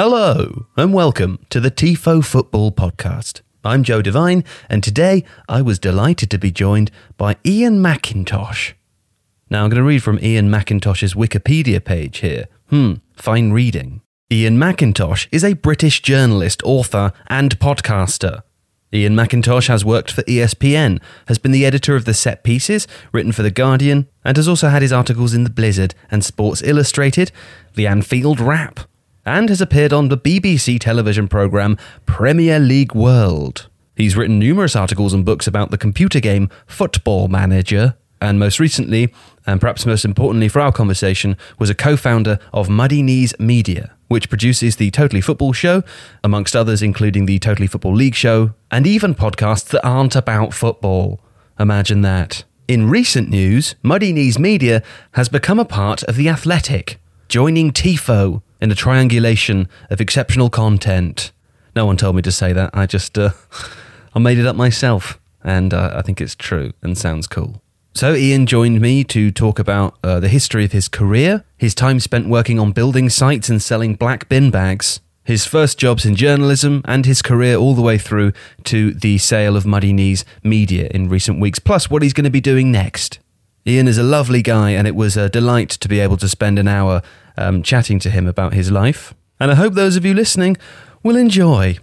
Hello, and welcome to the TIFO Football Podcast. I'm Joe Devine, and today I was delighted to be joined by Iain Macintosh. Now I'm going to read from Iain Macintosh's Wikipedia page here. Hmm, fine reading. Iain Macintosh is a British journalist, author, and podcaster. Iain Macintosh has worked for ESPN, has been the editor of the set pieces, written for The Guardian, and has also had his articles in The Blizzard and Sports Illustrated, the Anfield Wrap, and has appeared on the BBC television programme Premier League World. He's written numerous articles and books about the computer game Football Manager, and most recently, and perhaps most importantly for our conversation, was a co founder of Muddy Knees Media, which produces the Totally Football Show, amongst others, including the Totally Football League Show, and even podcasts that aren't about football. Imagine that. In recent news, Muddy Knees Media has become a part of The Athletic, joining TIFO in a triangulation of exceptional content. No one told me to say that. I just, uh, I made it up myself, and uh, I think it's true and sounds cool. So, Iain joined me to talk about uh, the history of his career, his time spent working on building sites and selling black bin bags, his first jobs in journalism, and his career all the way through to the sale of Muddy Knees Media in recent weeks, plus what he's going to be doing next. Iain is a lovely guy, and it was a delight to be able to spend an hour um, chatting to him about his life. And I hope those of you listening will enjoy.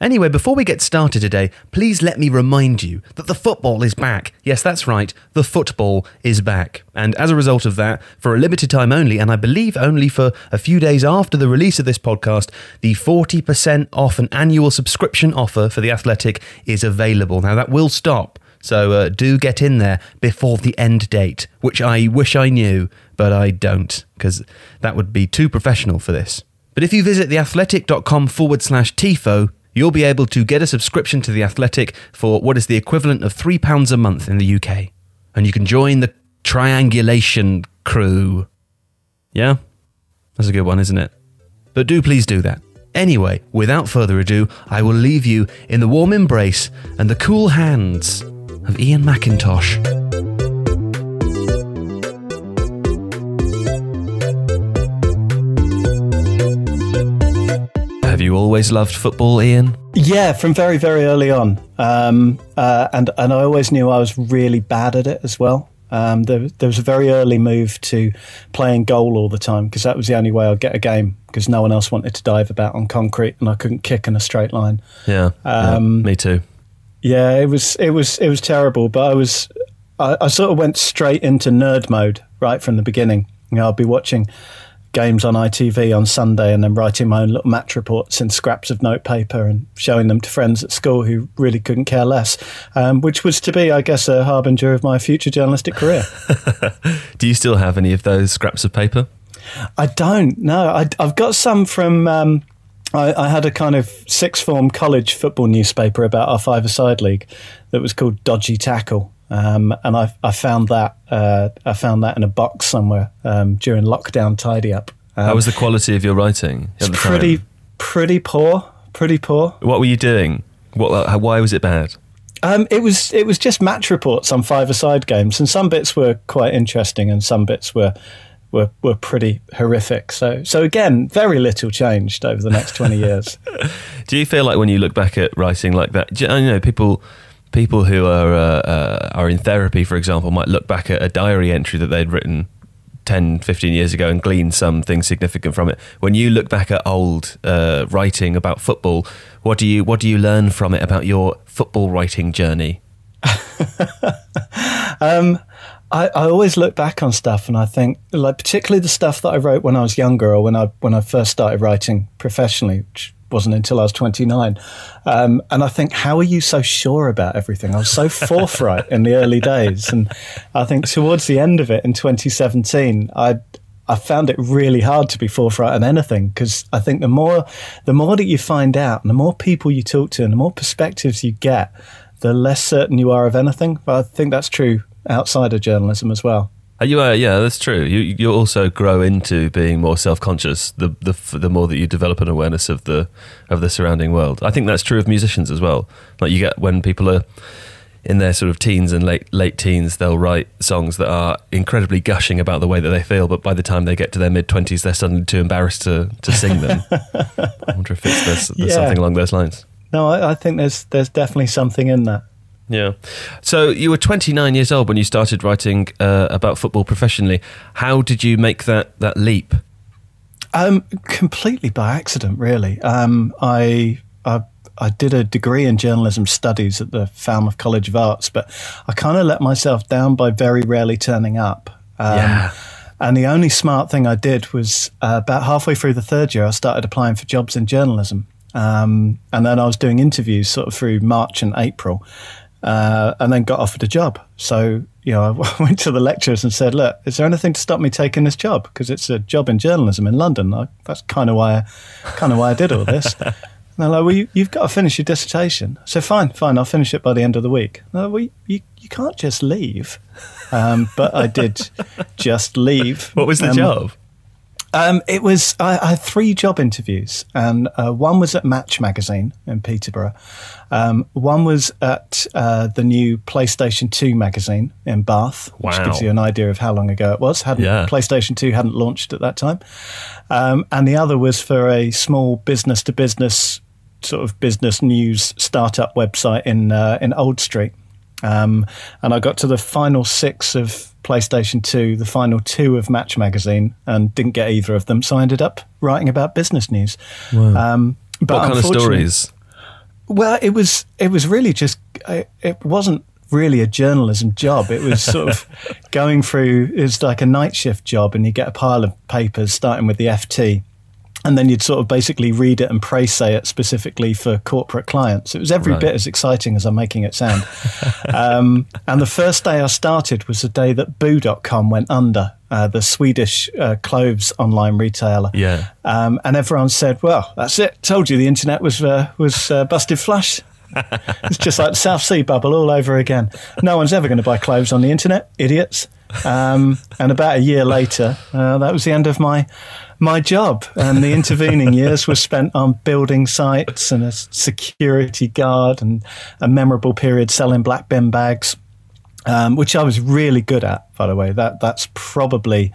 Anyway, before we get started today, please let me remind you that the football is back. Yes, that's right, the football is back. And as a result of that, for a limited time only, and I believe only for a few days after the release of this podcast, the 40% off an annual subscription offer for The Athletic is available. Now, that will stop. So uh, do get in there before the end date, which I wish I knew, but I don't, because that would be too professional for this. But if you visit theathletic.com forward slash TIFO, you'll be able to get a subscription to The Athletic for what is the equivalent of £3 a month in the UK. And you can join the triangulation crew. Yeah? That's a good one, isn't it? But do please do that. Anyway, without further ado, I will leave you in the warm embrace and the cool hands of Iain Macintosh. Have you always loved football, Iain? Yeah, from very, very early on. Um, uh, and, and I always knew I was really bad at it as well. Um, there, there, was a very early move to playing goal all the time because that was the only way I'd get a game because no one else wanted to dive about on concrete and I couldn't kick in a straight line. Yeah, um, yeah me too. Yeah, it was it was it was terrible, but I was I, I, sort of went straight into nerd mode right from the beginning. You know, I'd be watching games on ITV on Sunday and then writing my own little match reports in scraps of notepaper and showing them to friends at school who really couldn't care less, um, which was to be, I guess, a harbinger of my future journalistic career. Do you still have any of those scraps of paper? I don't. No, I, have got some from. Um, I, I, had a kind of sixth form college football newspaper about our five-a-side league that was called Dodgy Tackle, um, and I, I, found that uh, I found that in a box somewhere um, during lockdown tidy up. Um, How was the quality of your writing? It's pretty time? pretty poor, pretty poor. What were you doing? What? Why was it bad? Um, it was it was just match reports on five-a-side games, and some bits were quite interesting, and some bits were were were pretty horrific. So so again, very little changed over the next twenty years. do you feel like when you look back at writing like that, you know, people people who are uh, uh, are in therapy, for example, might look back at a diary entry that they'd written 10, 15 years ago and glean something significant from it. When you look back at old uh, writing about football, what do you what do you learn from it about your football writing journey? um, I, I always look back on stuff and I think, like particularly the stuff that I wrote when I was younger or when I when I first started writing professionally, which wasn't until I was 29. Um, and I think, how are you so sure about everything? I was so forthright in the early days. And I think towards the end of it in 2017, I I found it really hard to be forthright on anything because I think the more the more that you find out and the more people you talk to and the more perspectives you get, the less certain you are of anything. But I think that's true outside of journalism as well. Uh, you are, yeah, that's true. You you also grow into being more self conscious the, the the more that you develop an awareness of the of the surrounding world. I think that's true of musicians as well. Like you get when people are in their sort of teens and late late teens, they'll write songs that are incredibly gushing about the way that they feel, but by the time they get to their mid twenties, they're suddenly too embarrassed to, to sing them. I wonder if it's there's, there's Yeah. something along those lines. No, I, I think there's there's definitely something in that. Yeah. So you were 29 years old when you started writing uh, about football professionally. How did you make that that leap? Um, completely by accident, really. Um, I, I I did a degree in journalism studies at the Falmouth College of Arts, but I kind of let myself down by very rarely turning up. Um, Yeah. And the only smart thing I did was uh, about halfway through the third year, I started applying for jobs in journalism. Um, and then I was doing interviews sort of through March and April, uh, and then got offered a job. So, you know, I went to the lecturers and said, look, is there anything to stop me taking this job? Because it's a job in journalism in London. I, that's kind of why, kind of why I did all this. And they're like, well, you, you've got to finish your dissertation. So fine, fine, I'll finish it by the end of the week. No, well, you, you can't just leave. Um, but I did just leave. What was the Um, job? Um, it was I, I had three job interviews, and uh, one was at Match magazine in Peterborough. Um, one was at uh, the new PlayStation Two magazine in Bath, which Wow. gives you an idea of how long ago it was. Hadn't, Yeah. PlayStation Two hadn't launched at that time, um, and the other was for a small business to business sort of business news startup website in uh, in Old Street. Um, and I got to the final six of PlayStation 2, the final two of Match Magazine, and didn't get either of them. So I ended up writing about business news. Um, but What kind of stories? Well, it was it was really just it, it wasn't really a journalism job. It was sort of going through. It was like a night shift job, and you get a pile of papers starting with the FT. And then you'd sort of basically read it and praise say it specifically for corporate clients. It was every Right. bit as exciting as I'm making it sound. um, and the first day I started was the day that Boo.com went under, uh, the Swedish uh, clothes online retailer. Yeah. Um, and everyone said, "Well, that's it. Told you the internet was uh, was uh, busted flush." it's just like the South Sea bubble all over again. No one's ever going to buy clothes on the internet, idiots. Um, and about a year later, uh, that was the end of my my job. And the intervening years were spent on building sites and a security guard and a memorable period selling black bin bags, um, which I was really good at. By the way, that that's probably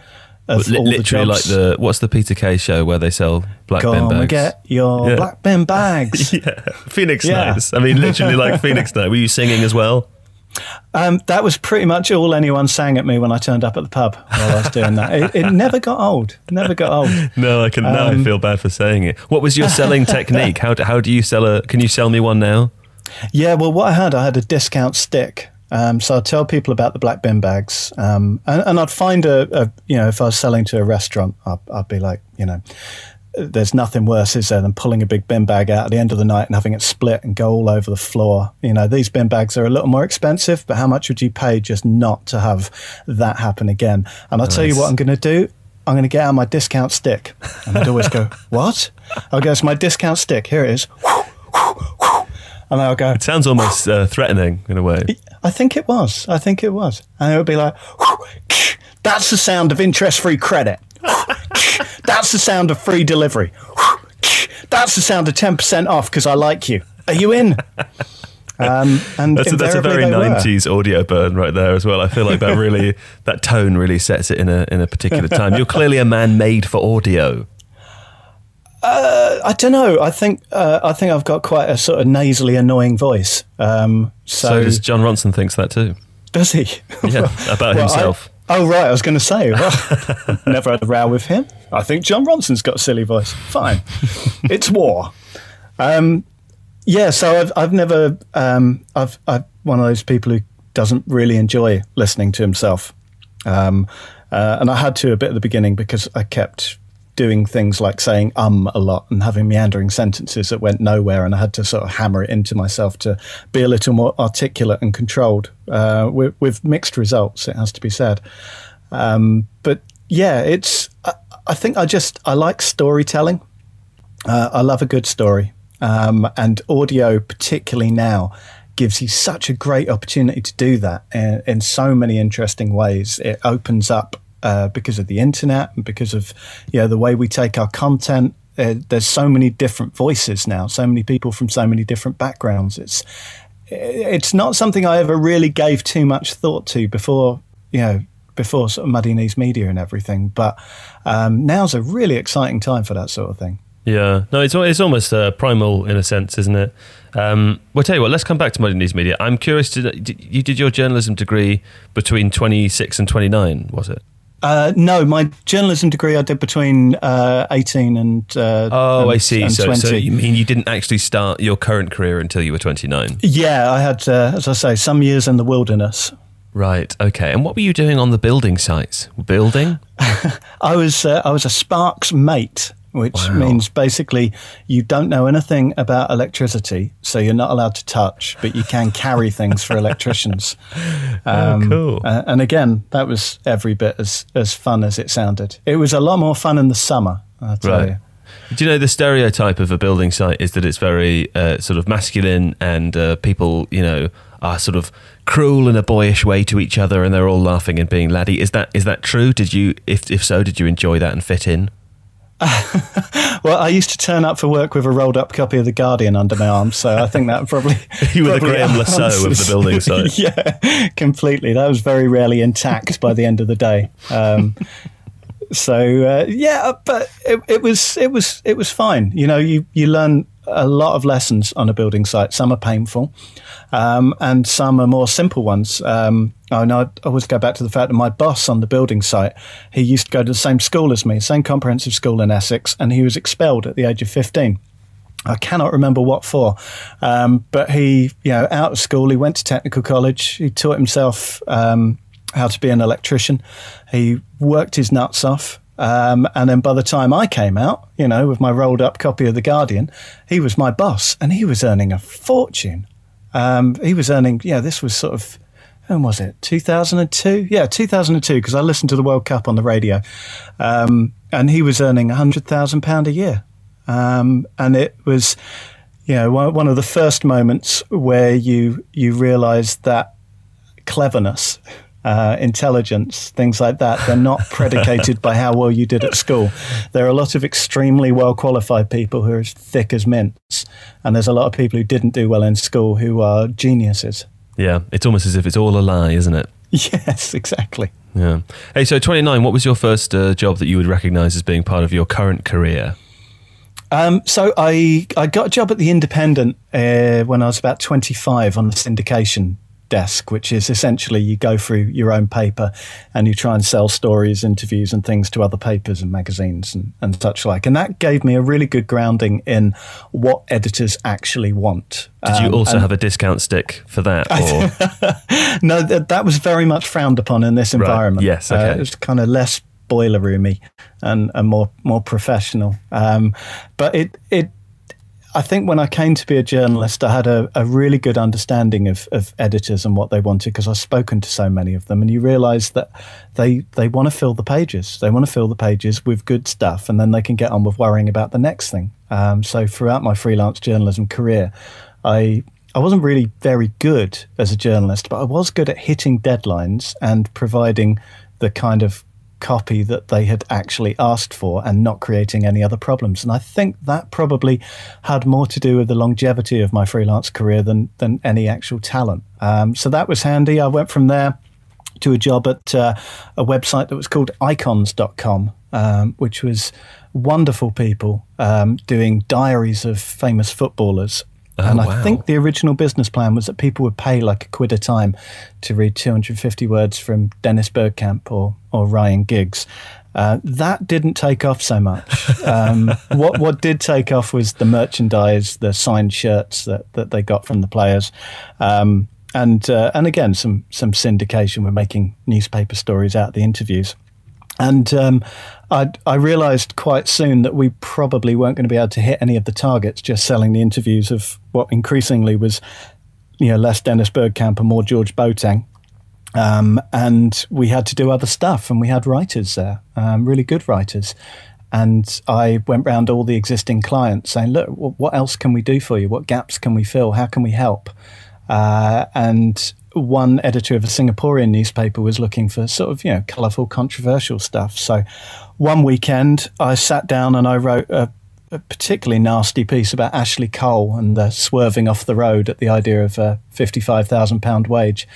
of Li- all the literally like the what's the Peter Kay show where they sell black bin Come bags? get your Yeah. black bin bags. yeah, Phoenix Yeah. Nights. I mean, literally like Phoenix Night. Were you singing as well? Um, that was pretty much all anyone sang at me when I turned up at the pub while I was doing that. It, it never got old. Never got old. No, I can now. I Um, feel bad for saying it. What was your selling technique? How do, how do you sell a? Can you sell me one now? Yeah, well, what I had, I had a discount stick. Um, so I'd tell people about the black bin bags, um, and, and I'd find a, a, you know, if I was selling to a restaurant, I'd, I'd be like, you know, there's nothing worse, is there, than pulling a big bin bag out at the end of the night and having it split and go all over the floor. You know, these bin bags are a little more expensive, but how much would you pay just not to have that happen again? And I'll tell you what I'm going to do. I'm going to get out my discount stick. And I'd always go, what? I'll go, it's my discount stick. Here it is. And I'll go, It sounds almost uh, threatening in a way. I think it was. I think it was. And it would be like, that's the sound of interest free credit. That's the sound of free delivery. that's the sound of 10% off because I like you. Are you in? Um, and That's a, that's a very they were. nineties audio burn right there as well. I feel like that really that tone really sets it in a in a particular time. You're clearly a man made for audio. I don't know. I think uh, I think I've got quite a sort of nasally annoying voice. Um, so, So, does Jon Ronson thinks that too. does he? Yeah, about Well, himself. Oh right, I was going to say. Well, never had a row with him. I think Jon Ronson's got a silly voice. Fine, it's war. Um, yeah, so I've I've never um, I've I'm one of those people who doesn't really enjoy listening to himself, um, uh, and I had to a bit at the beginning because I kept doing things like saying um a lot and having meandering sentences that went nowhere and I had to sort of hammer it into myself to be a little more articulate and controlled uh, with, with mixed results it has to be said. Um, but yeah it's I, I think I just I like storytelling. Uh, I love a good story. Um, and audio particularly now gives you such a great opportunity to do that in, in so many interesting ways. It opens up uh, because of the internet and because of you know the way we take our content. Uh, there's so many different voices now, so many people from so many different backgrounds. It's it's not something I ever really gave too much thought to before, you know, before sort of Muddy Knees Media and everything. But um, now's a really exciting time for that sort of thing. Yeah, no, it's it's almost uh, primal in a sense, isn't it? Um, well, tell you what, let's come back to Muddy Knees Media. I'm curious to you did your journalism degree between 26 and 29, was it? Uh, no, my journalism degree I did between uh, 18 and. Uh, oh, and, I see. So, so, you mean you didn't actually start your current career until you were 29? Yeah, I had, uh, as I say, some years in the wilderness. Right. Okay. And what were you doing on the building sites? Building? I was uh, I was a Sparks mate which wow. means basically you don't know anything about electricity, so you're not allowed to touch, but you can carry things for electricians. Oh, um, oh, cool. Uh, and again, that was every bit as, as fun as it sounded. It was a lot more fun in the summer, I tell right. you. Do you know the stereotype of a building site is that it's very uh, sort of masculine and uh, people, you know, are sort of cruel in a boyish way to each other and they're all laughing and being laddie. Is that is that true? Did you if if so, did you enjoy that and fit in? well, I used to turn up for work with a rolled up copy of The Guardian under my arm, so I think that probably. you were the Graham Lasso of the building site. yeah, completely. That was very rarely intact by the end of the day. Um, so uh, yeah, but it, it, was it was it was fine. You know, you you learn a lot of lessons on a building site. Some are painful, um, and some are more simple ones. Um, I know I always go back to the fact that my boss on the building site, he used to go to the same school as me, same comprehensive school in Essex, and he was expelled at the age of 15. I cannot remember what for, um, but he, you know, out of school, he went to technical college. He taught himself um, how to be an electrician. He worked his nuts off. Um, and then by the time I came out, you know, with my rolled up copy of The Guardian, he was my boss and he was earning a fortune. Um, he was earning, yeah, this was sort of when was it? 2002? Yeah, 2002, because I listened to the World Cup on the radio. Um, and he was earning £100,000 a year. Um, and it was, you know, one, of the first moments where you, you realize that cleverness, uh, intelligence, things like that, they're not predicated by how well you did at school. There are a lot of extremely well qualified people who are as thick as mints. And there's a lot of people who didn't do well in school who are geniuses. Yeah, it's almost as if it's all a lie, isn't it? Yes, exactly. Yeah. Hey, so 29, what was your first uh, job that you would recognize as being part of your current career? Um, so I I got a job at the Independent uh, when I was about 25 on the syndication desk, which is essentially you go through your own paper and you try and sell stories, interviews, and things to other papers and magazines and, and such like. And that gave me a really good grounding in what editors actually want. Did you um, also have a discount stick for that? no, that, that was very much frowned upon in this environment. Right. Yes, okay. Uh, it was kind of less boiler roomy and, and more more professional. Um, but it it I think when I came to be a journalist, I had a, a really good understanding of, of editors and what they wanted because I've spoken to so many of them, and you realise that they they want to fill the pages. They want to fill the pages with good stuff, and then they can get on with worrying about the next thing. Um, so throughout my freelance journalism career, I I wasn't really very good as a journalist, but I was good at hitting deadlines and providing the kind of copy that they had actually asked for and not creating any other problems. And I think that probably had more to do with the longevity of my freelance career than, than any actual talent. Um, so that was handy. I went from there to a job at uh, a website that was called icons.com, um, which was wonderful people um, doing diaries of famous footballers Oh, and I wow. think the original business plan was that people would pay like a quid a time to read 250 words from Dennis Bergkamp or, or Ryan Giggs. Uh, that didn't take off so much. Um, what what did take off was the merchandise, the signed shirts that, that they got from the players, um, and uh, and again some some syndication. We're making newspaper stories out of the interviews. And um, I, I realized quite soon that we probably weren't going to be able to hit any of the targets just selling the interviews of what increasingly was, you know, less Dennis Bergkamp and more George Boateng. Um, and we had to do other stuff, and we had writers there, um, really good writers. And I went round all the existing clients saying, look, what else can we do for you? What gaps can we fill? How can we help? Uh, and one editor of a Singaporean newspaper was looking for sort of, you know, colourful, controversial stuff. So one weekend I sat down and I wrote a, a particularly nasty piece about Ashley Cole and the swerving off the road at the idea of a fifty-five thousand pound wage,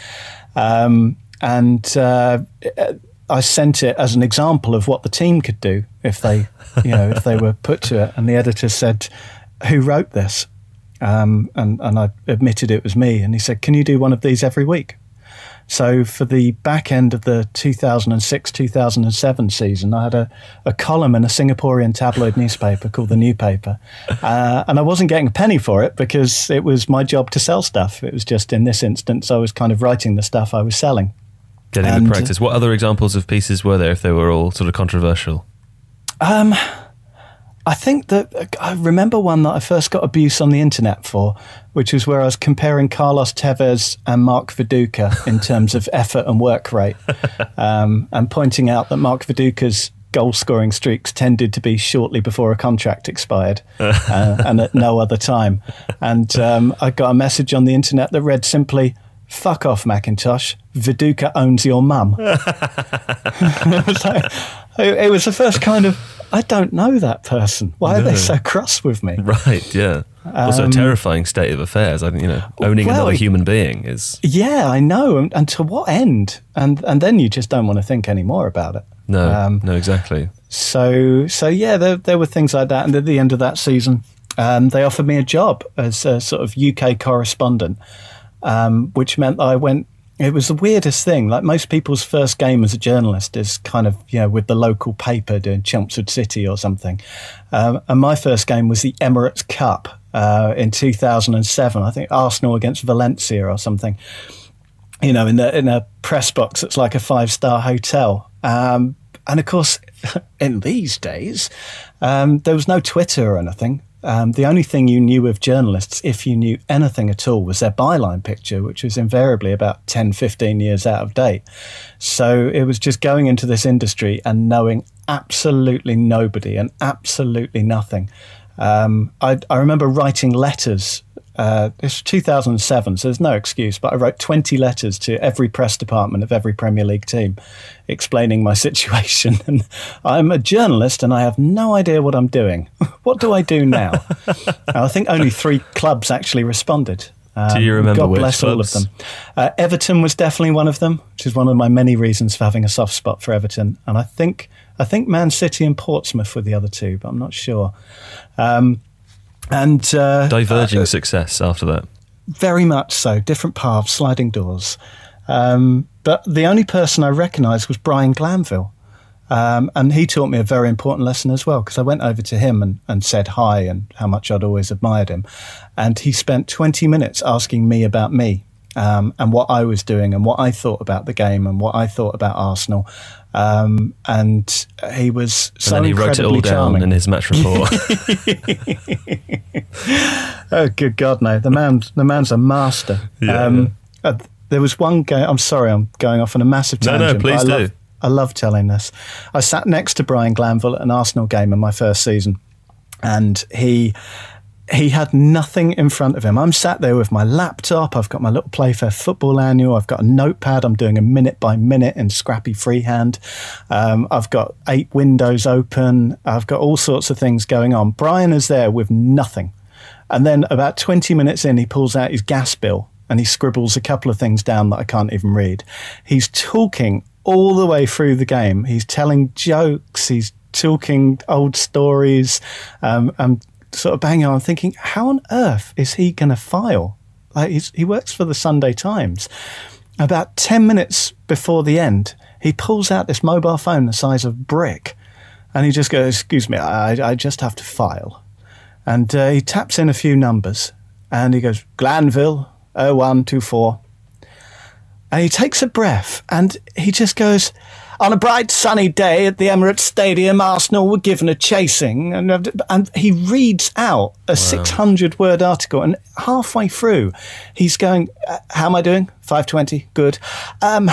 um, and uh, I sent it as an example of what the team could do if they, you know, if they were put to it. And the editor said, "Who wrote this?" Um, and and I admitted it was me. And he said, "Can you do one of these every week?" So for the back end of the 2006 2007 season, I had a, a column in a Singaporean tabloid newspaper called The New Paper. Uh, and I wasn't getting a penny for it because it was my job to sell stuff. It was just in this instance, I was kind of writing the stuff I was selling. Getting and, the practice. What other examples of pieces were there if they were all sort of controversial? Um, I think that I remember one that I first got abuse on the internet for, which was where I was comparing Carlos Tevez and Mark Viduka in terms of effort and work rate, um, and pointing out that Mark Viduka's goal scoring streaks tended to be shortly before a contract expired uh, and at no other time. And um, I got a message on the internet that read simply, fuck off, Macintosh. Viduka owns your mum. it, was like, it, it was the first kind of I don't know that person. Why no. are they so cross with me? Right, yeah. Also, um, a terrifying state of affairs. I think you know, owning well, another human being is. Yeah, I know, and, and, to what end? And and then you just don't want to think any more about it. No, um, no, exactly. So so yeah, there there were things like that, and at the end of that season, um, they offered me a job as a sort of UK correspondent, um, which meant that I went it was the weirdest thing. Like most people's first game as a journalist is kind of, you know, with the local paper doing Chelmsford City or something. Um, and my first game was the Emirates Cup uh, in 2007. I think Arsenal against Valencia or something. You know, in the in a press box that's like a five star hotel. Um, and of course, in these days, um, there was no Twitter or anything. Um, the only thing you knew of journalists, if you knew anything at all, was their byline picture, which was invariably about 10, 15 years out of date. So it was just going into this industry and knowing absolutely nobody and absolutely nothing. Um, I, I remember writing letters uh, it's 2007, so there's no excuse. But I wrote 20 letters to every press department of every Premier League team, explaining my situation. And I'm a journalist, and I have no idea what I'm doing. what do I do now? I think only three clubs actually responded. Um, do you remember God bless clubs? all of them. Uh, Everton was definitely one of them, which is one of my many reasons for having a soft spot for Everton. And I think I think Man City and Portsmouth were the other two, but I'm not sure. Um, and uh, diverging uh, success after that. Very much so. Different paths, sliding doors. Um, but the only person I recognised was Brian Glanville. Um, and he taught me a very important lesson as well, because I went over to him and, and said hi and how much I'd always admired him. And he spent 20 minutes asking me about me um, and what I was doing and what I thought about the game and what I thought about Arsenal. Um, and he was so and then he wrote it all charming. down in his match report. oh, good God, no! The man, the man's a master. Yeah, um, yeah. Uh, there was one game. I'm sorry, I'm going off on a massive tangent. No, no, please I do. Love, I love telling this. I sat next to Brian Glanville at an Arsenal game in my first season, and he he had nothing in front of him. I'm sat there with my laptop. I've got my little Playfair football annual. I've got a notepad. I'm doing a minute by minute in scrappy freehand. Um, I've got eight windows open. I've got all sorts of things going on. Brian is there with nothing. And then about 20 minutes in, he pulls out his gas bill and he scribbles a couple of things down that I can't even read. He's talking all the way through the game. He's telling jokes. He's talking old stories. Um, and sort of banging on, thinking, how on earth is he going to file? Like he works for the Sunday Times. About 10 minutes before the end, he pulls out this mobile phone the size of brick and he just goes, Excuse me, I, I just have to file. And uh, he taps in a few numbers and he goes, Glanville 0124. And he takes a breath and he just goes, on a bright sunny day at the Emirates Stadium, Arsenal were given a chasing, and and he reads out a wow. 600 word article, and halfway through, he's going, uh, "How am I doing? 520, good." Um,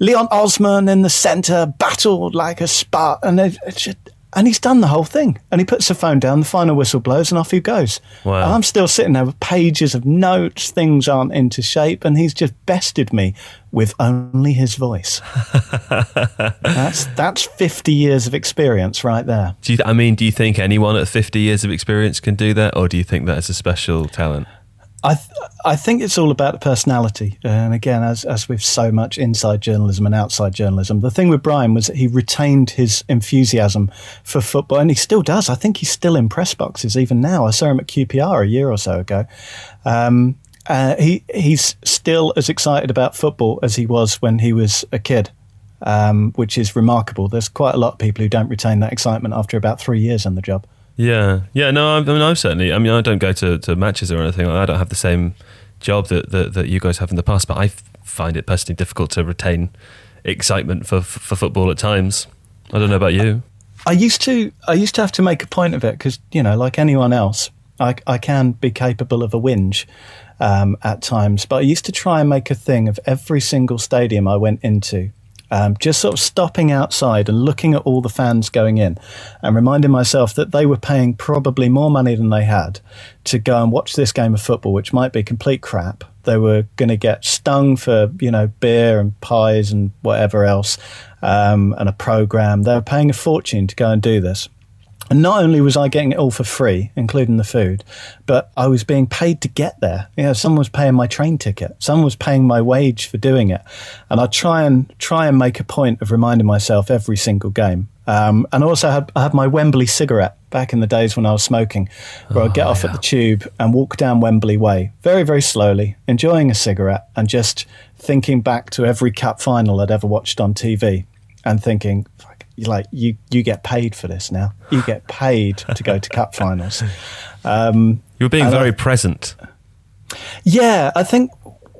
Leon Osman in the centre battled like a Spartan, and just, and he's done the whole thing. And he puts the phone down, the final whistle blows, and off he goes. Wow. And I'm still sitting there with pages of notes, things aren't into shape, and he's just bested me with only his voice. that's that's 50 years of experience right there. Do you, I mean, do you think anyone at 50 years of experience can do that, or do you think that is a special talent? I th- I think it's all about the personality, and again, as as with so much inside journalism and outside journalism, the thing with Brian was that he retained his enthusiasm for football, and he still does. I think he's still in press boxes even now. I saw him at QPR a year or so ago. Um, uh, he he's still as excited about football as he was when he was a kid. Um, which is remarkable. There's quite a lot of people who don't retain that excitement after about three years on the job. Yeah, yeah. No, I, mean, I'm certainly. I mean, I don't go to, to matches or anything. I don't have the same job that, that, that you guys have in the past, but I find it personally difficult to retain excitement for for football at times. I don't know about you. I used to. I used to have to make a point of it because you know, like anyone else, I, I can be capable of a whinge um, at times. But I used to try and make a thing of every single stadium I went into um, just sort of stopping outside and looking at all the fans going in and reminding myself that they were paying probably more money than they had to go and watch this game of football, which might be complete crap. They were going to get stung for, you know, beer and pies and whatever else um, and a program. They were paying a fortune to go and do this. And not only was I getting it all for free, including the food, but I was being paid to get there. You know, someone was paying my train ticket, someone was paying my wage for doing it, and I try and try and make a point of reminding myself every single game. Um, and also, I had, I had my Wembley cigarette back in the days when I was smoking, where oh, I'd get off yeah. at the tube and walk down Wembley Way very, very slowly, enjoying a cigarette and just thinking back to every cup final I'd ever watched on TV and thinking, like you you get paid for this now. You get paid to go to cup finals. Um, you were being very I, present. Yeah, I think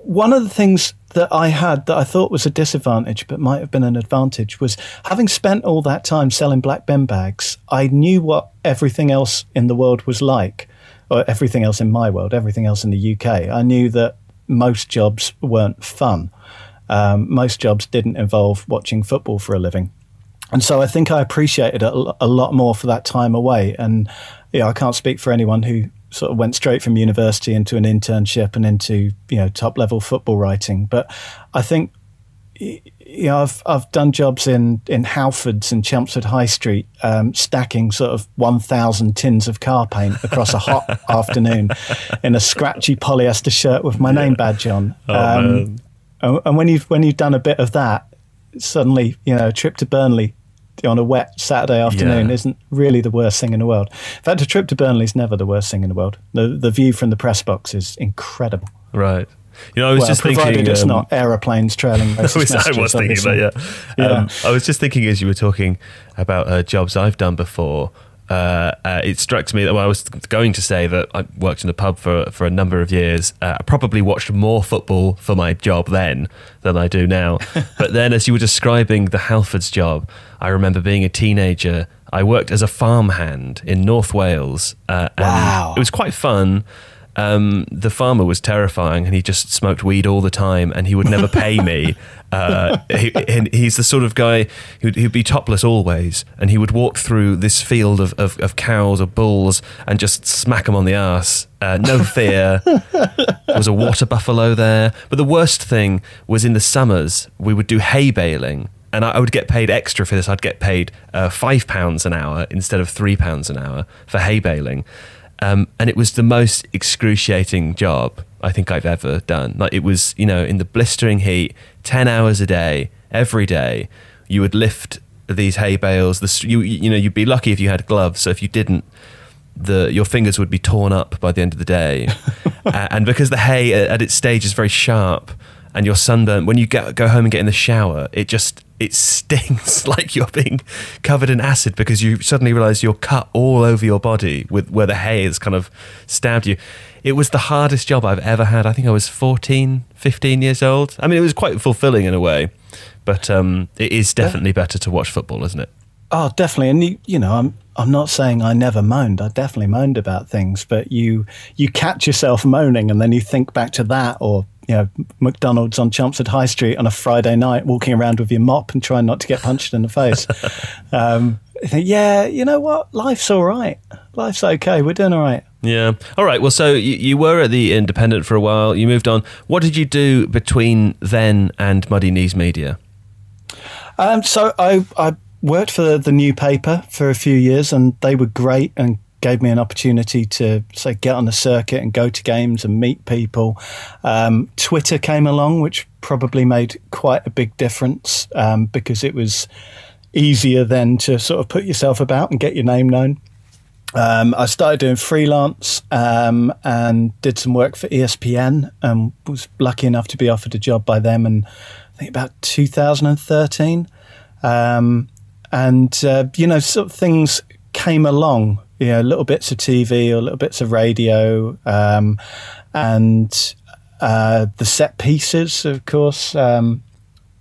one of the things that I had that I thought was a disadvantage, but might have been an advantage, was having spent all that time selling black bin bags. I knew what everything else in the world was like, or everything else in my world, everything else in the UK. I knew that most jobs weren't fun. Um, most jobs didn't involve watching football for a living and so I think I appreciated it a lot more for that time away. And yeah, I can't speak for anyone who sort of went straight from university into an internship and into you know top level football writing. But I think you know I've I've done jobs in in Halfords and Chelmsford High Street, um, stacking sort of one thousand tins of car paint across a hot afternoon in a scratchy polyester shirt with my name badge on. Oh, um, and when you've when you've done a bit of that, suddenly you know a trip to Burnley on a wet Saturday afternoon yeah. isn't really the worst thing in the world. In fact, a trip to Burnley is never the worst thing in the world. The the view from the press box is incredible. Right. You know, I was well, just provided thinking. it's um, not aeroplanes trailing. I was, I was thinking about yeah. yeah. Um, I was just thinking as you were talking about uh, jobs I've done before uh, uh, it struck me that well, I was going to say that I worked in a pub for for a number of years. Uh, I probably watched more football for my job then than I do now. but then, as you were describing the Halfords job, I remember being a teenager. I worked as a farmhand in North Wales. Uh, wow. It was quite fun. Um, the farmer was terrifying and he just smoked weed all the time and he would never pay me. Uh, he, he's the sort of guy who'd, who'd, be topless always and he would walk through this field of, of, of cows or bulls and just smack them on the ass. Uh, no fear. there was a water buffalo there. But the worst thing was in the summers, we would do hay baling and I, would get paid extra for this. I'd get paid uh, five pounds an hour instead of three pounds an hour for hay baling. Um, and it was the most excruciating job I think I've ever done. Like it was, you know, in the blistering heat, ten hours a day, every day. You would lift these hay bales. The, you, you know, you'd be lucky if you had gloves. So if you didn't, the your fingers would be torn up by the end of the day. uh, and because the hay at its stage is very sharp, and you're sunburnt, when you get, go home and get in the shower, it just it stings like you're being covered in acid because you suddenly realize you're cut all over your body with where the hay has kind of stabbed you. It was the hardest job I've ever had. I think I was 14, 15 years old. I mean, it was quite fulfilling in a way, but um, it is definitely better to watch football, isn't it? Oh, definitely. And you, you know, I'm I'm not saying I never moaned. I definitely moaned about things, but you you catch yourself moaning, and then you think back to that, or you know, McDonald's on Chelmsford High Street on a Friday night, walking around with your mop and trying not to get punched in the face. um, think, yeah, you know what? Life's all right. Life's okay. We're doing all right. Yeah. All right. Well, so you, you were at the Independent for a while. You moved on. What did you do between then and Muddy Knees Media? Um, so I, I worked for the new paper for a few years, and they were great and gave me an opportunity to say get on the circuit and go to games and meet people. Um, Twitter came along, which probably made quite a big difference um, because it was easier then to sort of put yourself about and get your name known. Um, I started doing freelance um, and did some work for ESPN and was lucky enough to be offered a job by them in I think about 2013. Um, and, uh, you know, sort of things came along, you know, little bits of TV or little bits of radio um, and uh, the set pieces, of course. Um,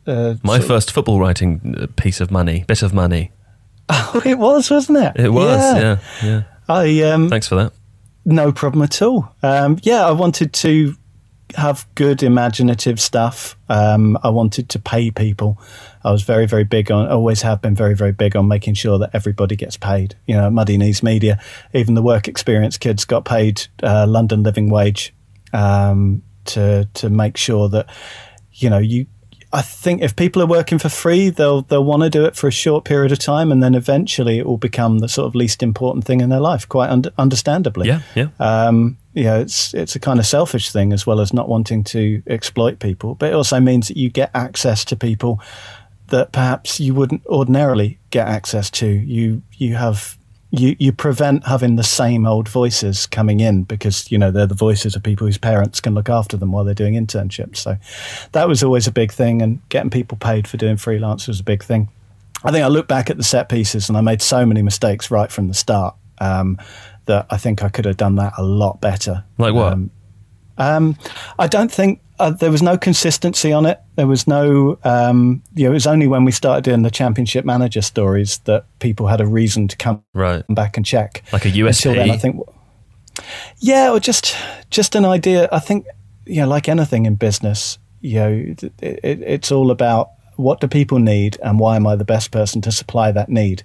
uh, My first football writing uh, piece of money, bit of money. Oh, it was, wasn't it? It was, yeah, yeah. yeah. I um, thanks for that. No problem at all. Um, yeah, I wanted to have good imaginative stuff. Um, I wanted to pay people. I was very, very big on, always have been very, very big on making sure that everybody gets paid. You know, Muddy Knees Media, even the work experience kids got paid uh, London living wage um, to to make sure that you know you I think if people are working for free, they'll they'll want to do it for a short period of time, and then eventually it will become the sort of least important thing in their life. Quite un- understandably. Yeah, yeah. Um, yeah, it's it's a kind of selfish thing as well as not wanting to exploit people, but it also means that you get access to people that perhaps you wouldn't ordinarily get access to. You you have you you prevent having the same old voices coming in because you know they're the voices of people whose parents can look after them while they're doing internships. So that was always a big thing, and getting people paid for doing freelance was a big thing. I think I look back at the set pieces and I made so many mistakes right from the start um, that I think I could have done that a lot better. Like what? Um, um, I don't think uh, there was no consistency on it. There was no, um, you know, it was only when we started doing the championship manager stories that people had a reason to come right. back and check. Like a USP. Until then, I think, yeah, or just just an idea. I think, you know, like anything in business, you know, it, it, it's all about what do people need and why am I the best person to supply that need?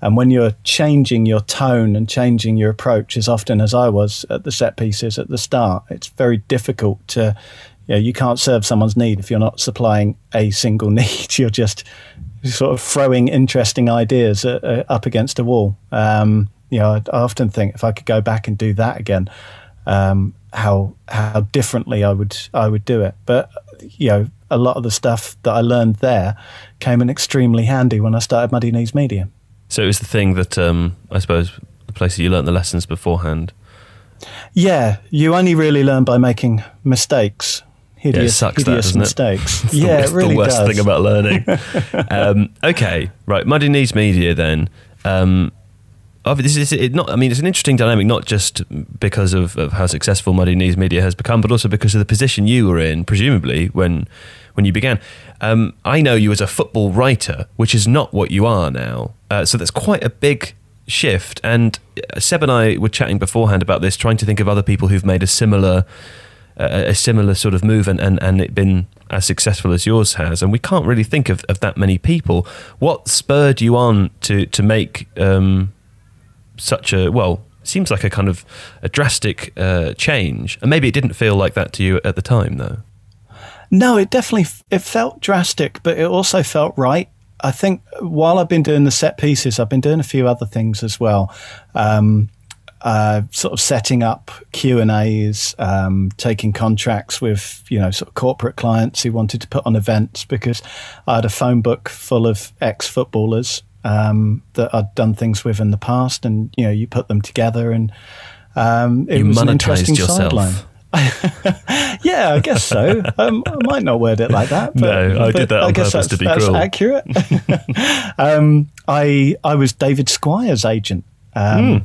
And when you're changing your tone and changing your approach as often as I was at the set pieces at the start, it's very difficult to, you know, you can't serve someone's need if you're not supplying a single need. You're just sort of throwing interesting ideas uh, uh, up against a wall. Um, you know, I, I, often think if I could go back and do that again, um, how how differently I would I would do it. But you know, a lot of the stuff that I learned there came in extremely handy when I started Muddy Knees Media. So it was the thing that um, I suppose the place that you learned the lessons beforehand. Yeah, you only really learn by making mistakes. Hideous, yeah, sucks hideous that, mistakes. It? yeah, it's it really the worst does. thing about learning. um, okay, right. Muddy Knees Media then. Um, this is it not. I mean, it's an interesting dynamic, not just because of, of how successful Muddy Knees Media has become, but also because of the position you were in, presumably when when you began. Um, I know you as a football writer, which is not what you are now. Uh, so that's quite a big shift. And uh, Seb and I were chatting beforehand about this, trying to think of other people who've made a similar uh, a similar sort of move and, and, and it been as successful as yours has. And we can't really think of, of that many people. What spurred you on to to make um, such a well? Seems like a kind of a drastic uh, change, and maybe it didn't feel like that to you at the time, though. No, it definitely it felt drastic, but it also felt right. I think while I've been doing the set pieces, I've been doing a few other things as well. Um, uh, sort of setting up Q and A's, um, taking contracts with you know sort of corporate clients who wanted to put on events because I had a phone book full of ex footballers um, that I'd done things with in the past, and you know you put them together, and um, it you was an interesting yourself. sideline. yeah, I guess so. Um, I might not word it like that. But, no, I did that on purpose to be that's cruel. accurate. um, I I was David Squire's agent. Um, mm.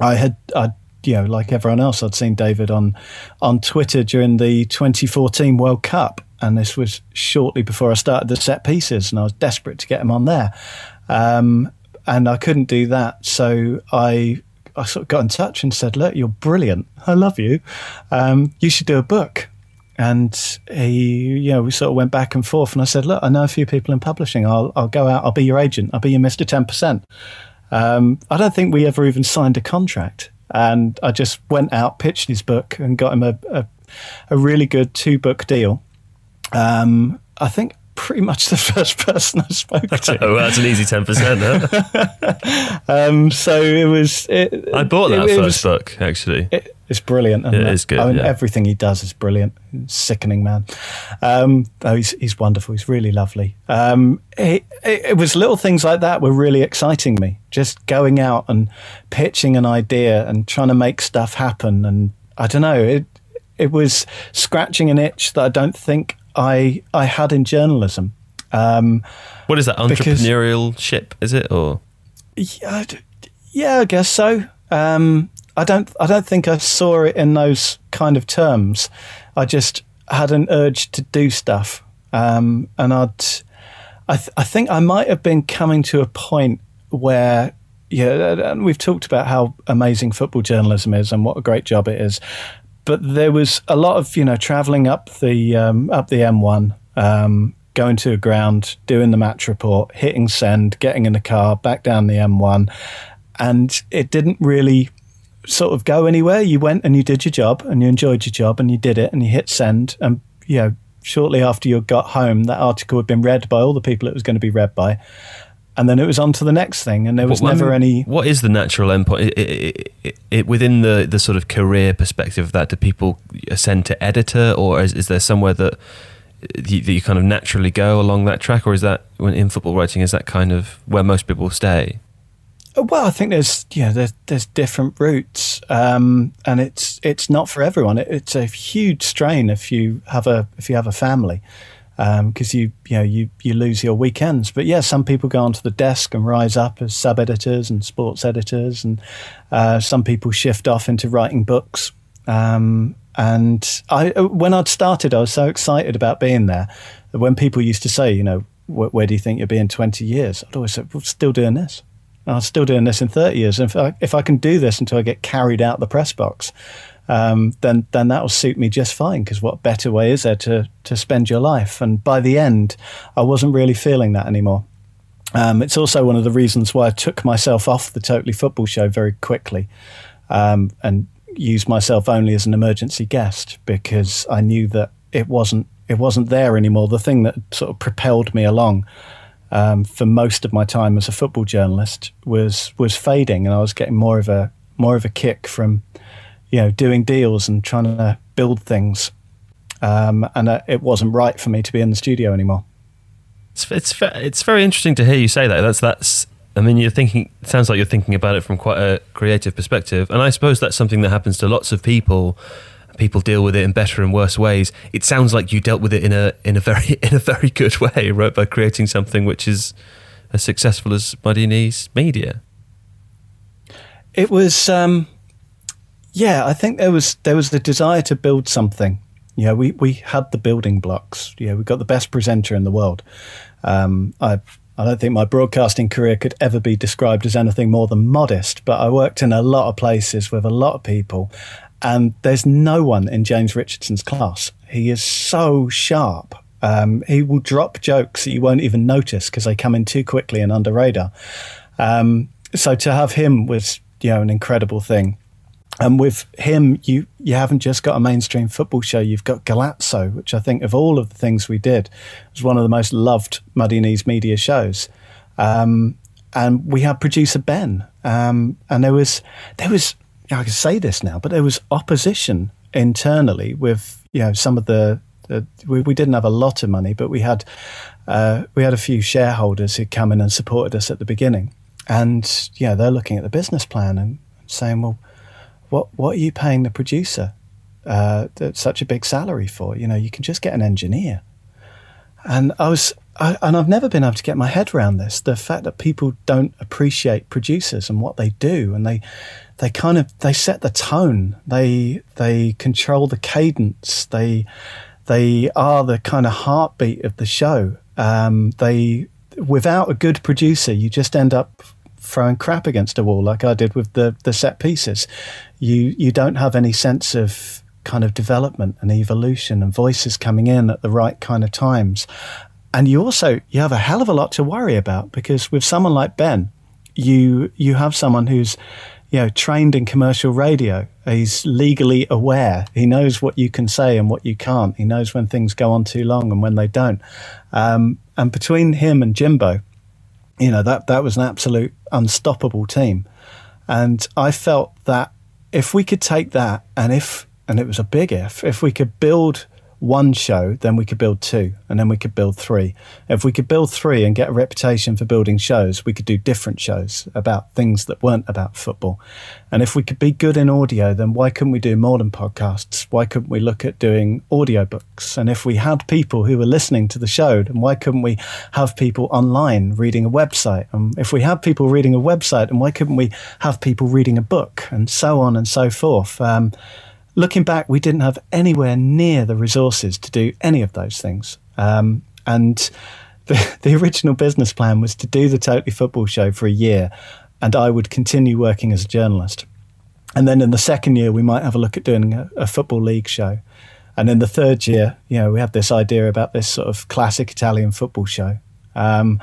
I had I you know like everyone else, I'd seen David on on Twitter during the 2014 World Cup, and this was shortly before I started the set pieces, and I was desperate to get him on there. Um, and I couldn't do that, so I I sort of got in touch and said, "Look, you're brilliant. I love you. Um, you should do a book." And he, you know, we sort of went back and forth. And I said, "Look, I know a few people in publishing. I'll, I'll go out. I'll be your agent. I'll be your Mister Ten Percent." Um, I don't think we ever even signed a contract. And I just went out, pitched his book, and got him a, a, a really good two book deal. Um, I think pretty much the first person I spoke to. oh, well, that's an easy 10%, huh? um, so it was. It, I bought that it, first it was, book, actually. It, it's brilliant. It, it is good. I mean, yeah. Everything he does is brilliant. Sickening man. Um, oh, he's, he's wonderful. He's really lovely. Um, it, it, was little things like that were really exciting me. Just going out and pitching an idea and trying to make stuff happen. And I don't know, it, it was scratching an itch that I don't think I I had in journalism. Um, what is that entrepreneurial ship? Is it or? Yeah, yeah, I guess so. Um, I don't I don't think I saw it in those kind of terms. I just had an urge to do stuff, um, and I'd I th- I think I might have been coming to a point where yeah, and we've talked about how amazing football journalism is and what a great job it is. But there was a lot of you know traveling up the um, up the M1, um, going to a ground, doing the match report, hitting send, getting in the car, back down the M1, and it didn't really sort of go anywhere. You went and you did your job, and you enjoyed your job, and you did it, and you hit send, and you know shortly after you got home, that article had been read by all the people it was going to be read by and then it was on to the next thing, and there was well, never any. What is the natural endpoint? It, it, it, it, within the, the sort of career perspective of that, do people ascend to editor, or is, is there somewhere that you, that you kind of naturally go along that track, or is that when in football writing is that kind of where most people stay? Uh, well, I think there's yeah there's there's different routes, um, and it's it's not for everyone. it's a huge strain if you have a if you have a family because um, you you know you you lose your weekends. But yeah, some people go onto the desk and rise up as sub editors and sports editors, and uh, some people shift off into writing books. Um, and I, uh, when I'd started, I was so excited about being there. When people used to say, you know, where, where do you think you'll be in twenty years? I'd always say, well, still doing this. I'm still doing this in 30 years. If I, if I can do this until I get carried out the press box, um, then then that will suit me just fine. Because what better way is there to to spend your life? And by the end, I wasn't really feeling that anymore. Um, it's also one of the reasons why I took myself off the Totally Football show very quickly um, and used myself only as an emergency guest because I knew that it wasn't it wasn't there anymore. The thing that sort of propelled me along um, for most of my time as a football journalist was was fading, and I was getting more of a more of a kick from you know, doing deals and trying to build things. Um, and uh, it wasn't right for me to be in the studio anymore. It's, it's it's very interesting to hear you say that. That's that's. I mean, you're thinking. It sounds like you're thinking about it from quite a creative perspective, and I suppose that's something that happens to lots of people. People deal with it in better and worse ways. It sounds like you dealt with it in a in a very in a very good way, right? By creating something which is as successful as Muddy Knees Media. It was. Um, yeah, I think there was there was the desire to build something. Yeah, we, we had the building blocks. Yeah, we got the best presenter in the world. Um, I I don't think my broadcasting career could ever be described as anything more than modest. But I worked in a lot of places with a lot of people, and there's no one in James Richardson's class. He is so sharp. Um, he will drop jokes that you won't even notice because they come in too quickly and under radar. Um, so to have him was you know an incredible thing. And with him, you you haven't just got a mainstream football show. You've got Golazo, which I think of all of the things we did was one of the most loved Muddy Knees media shows. Um, and we had producer Ben, um, and there was there was I can say this now, but there was opposition internally with you know some of the, the we, we didn't have a lot of money, but we had uh, we had a few shareholders who come in and supported us at the beginning, and yeah, they're looking at the business plan and saying, well what what are you paying the producer uh, such a big salary for? You know, you can just get an engineer. And I was, I, and I've never been able to get my head around this. The fact that people don't appreciate producers and what they do, and they, they kind of they set the tone. They they control the cadence. They they are the kind of heartbeat of the show. Um, they without a good producer, you just end up throwing crap against a wall like I did with the the set pieces. You you don't have any sense of kind of development and evolution and voices coming in at the right kind of times. And you also you have a hell of a lot to worry about because with someone like Ben, you you have someone who's you know trained in commercial radio. He's legally aware. He knows what you can say and what you can't. He knows when things go on too long and when they don't. Um, and between him and Jimbo, you know that that was an absolute unstoppable team. And I felt that if we could take that and if and it was a big if if we could build one show, then we could build two, and then we could build three. If we could build three and get a reputation for building shows, we could do different shows about things that weren't about football. And if we could be good in audio, then why couldn't we do more than podcasts? Why couldn't we look at doing audiobooks? And if we had people who were listening to the show, then why couldn't we have people online reading a website? And if we had people reading a website, then why couldn't we have people reading a book? And so on and so forth. Um, looking back, we didn't have anywhere near the resources to do any of those things. Um, and the, the original business plan was to do the Totally Football show for a year, and I would continue working as a journalist. And then in the second year, we might have a look at doing a, a football league show. And in the third year, you know, we had this idea about this sort of classic Italian football show. Um,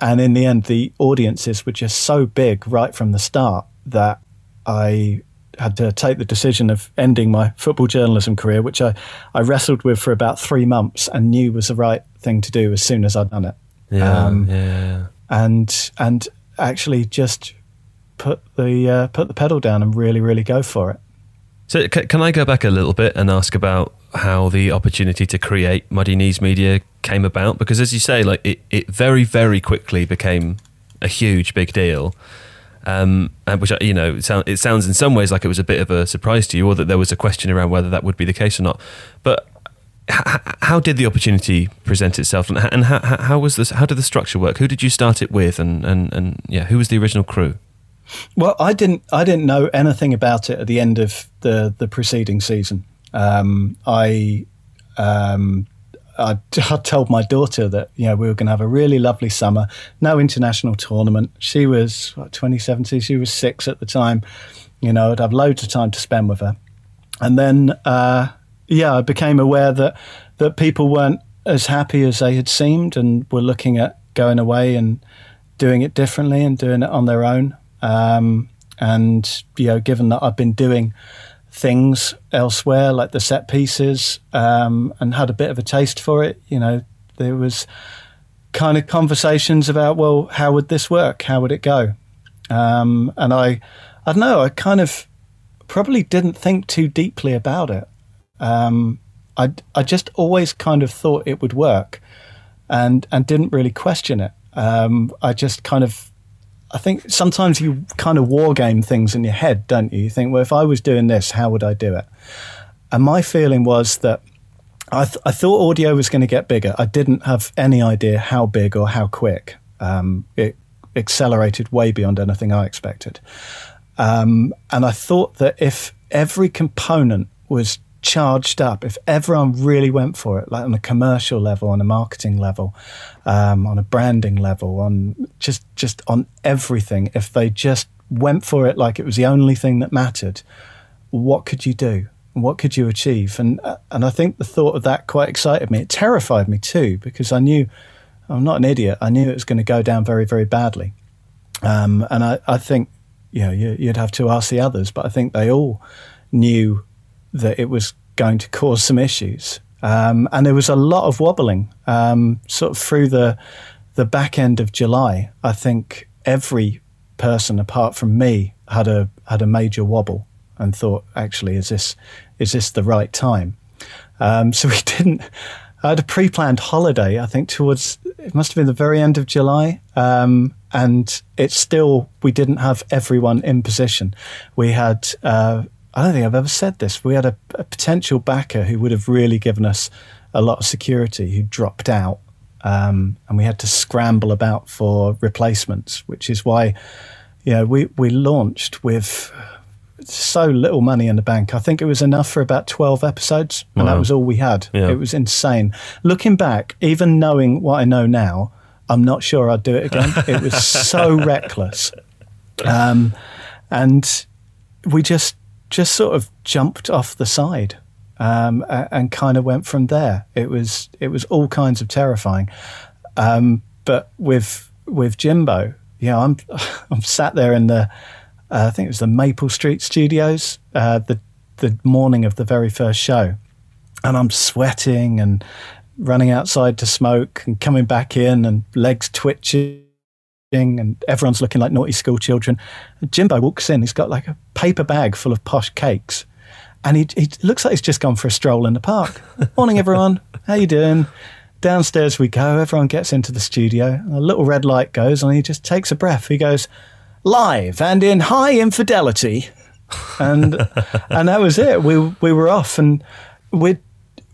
and in the end, the audiences were just so big right from the start that I had to take the decision of ending my football journalism career, which I, I wrestled with for about three months and knew was the right thing to do as soon as I'd done it. Yeah, um, yeah. And and actually just put the uh, put the pedal down and really really go for it. So c- can I go back a little bit and ask about how the opportunity to create Muddy Knees Media came about? Because as you say, like it, it very very quickly became a huge big deal. Um, which you know, it, sound, it, sounds in some ways like it was a bit of a surprise to you, or that there was a question around whether that would be the case or not. But how did the opportunity present itself, and, and how, how, was this? How did the structure work? Who did you start it with, and, and, and yeah, who was the original crew? Well, I didn't I didn't know anything about it at the end of the the preceding season. Um, I um, I, I told my daughter that you know we were going to have a really lovely summer, no international tournament. She was what, 2017, she was six at the time. You know, I'd have loads of time to spend with her. And then, uh, yeah, I became aware that that people weren't as happy as they had seemed, and were looking at going away and doing it differently and doing it on their own. Um, and you know, given that I've been doing things elsewhere, like the set pieces, um, and had a bit of a taste for it. You know, there was kind of conversations about, well, how would this work? How would it go? Um, and I, I don't know, I kind of probably didn't think too deeply about it. Um, I, I just always kind of thought it would work and, and didn't really question it. Um, I just kind of I think sometimes you kind of war game things in your head, don't you? You think, well, if I was doing this, how would I do it? And my feeling was that I, th- I thought audio was going to get bigger. I didn't have any idea how big or how quick. Um, it accelerated way beyond anything I expected. Um, and I thought that if every component was charged up, if everyone really went for it, like on a commercial level, on a marketing level, um, on a branding level, on just just on everything, if they just went for it like it was the only thing that mattered, what could you do? What could you achieve? And uh, and I think the thought of that quite excited me. It terrified me too because I knew I'm not an idiot. I knew it was going to go down very very badly. Um, and I, I think you know you, you'd have to ask the others, but I think they all knew that it was going to cause some issues. Um, and there was a lot of wobbling um, sort of through the the back end of July. I think every person apart from me had a had a major wobble and thought, actually, is this is this the right time? Um, so we didn't. I had a pre-planned holiday. I think towards it must have been the very end of July, um, and it's still we didn't have everyone in position. We had uh, I don't think I've ever said this. We had a, a, potential backer who would have really given us a lot of security who dropped out, um, and we had to scramble about for replacements, which is why, you know, we, we launched with so little money in the bank. I think it was enough for about 12 episodes, and wow. that was all we had. Yeah. It was insane. Looking back, even knowing what I know now, I'm not sure I'd do it again. it was so reckless. Um, and we just just sort of jumped off the side um, and, kind of went from there. It was it was all kinds of terrifying. Um, but with with Jimbo, you know, I'm I'm sat there in the, uh, I think it was the Maple Street Studios, uh, the the morning of the very first show, and I'm sweating and running outside to smoke and coming back in and legs twitching and everyone's looking like naughty school children. Jimbo walks in. He's got like a paper bag full of posh cakes, and he, he looks like he's just gone for a stroll in the park. Morning, everyone. How you doing? Downstairs we go. Everyone gets into the studio. A little red light goes, and he just takes a breath. He goes, "Live and in high infidelity," and and that was it. We we were off, and we'd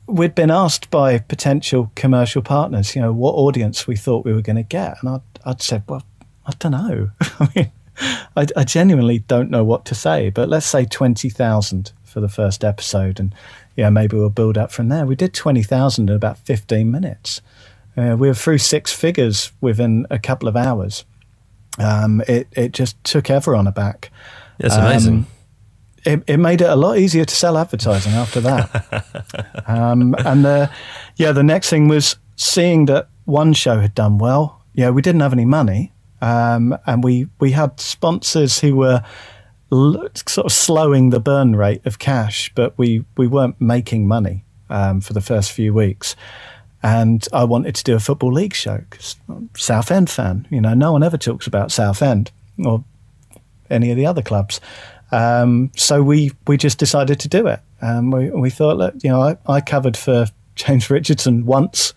we'd been asked by potential commercial partners, you know, what audience we thought we were going to get, and I'd, I'd said, well, I don't know. I mean, I, I, genuinely don't know what to say, but let's say twenty thousand for the first episode, and yeah, maybe we'll build up from there. We did twenty thousand in about fifteen minutes. Uh, we were through six figures within a couple of hours. Um, it it just took everyone aback. That's amazing. Um, it, it made it a lot easier to sell advertising after that. um, and the, yeah, the next thing was seeing that one show had done well. Yeah, we didn't have any money, um, and we we had sponsors who were l- sort of slowing the burn rate of cash, but we we weren't making money um, for the first few weeks. And I wanted to do a football league show because Southend fan. You know, no one ever talks about Southend or any of the other clubs. Um, so we we just decided to do it. Um, we we thought that you know I, I covered for James Richardson once.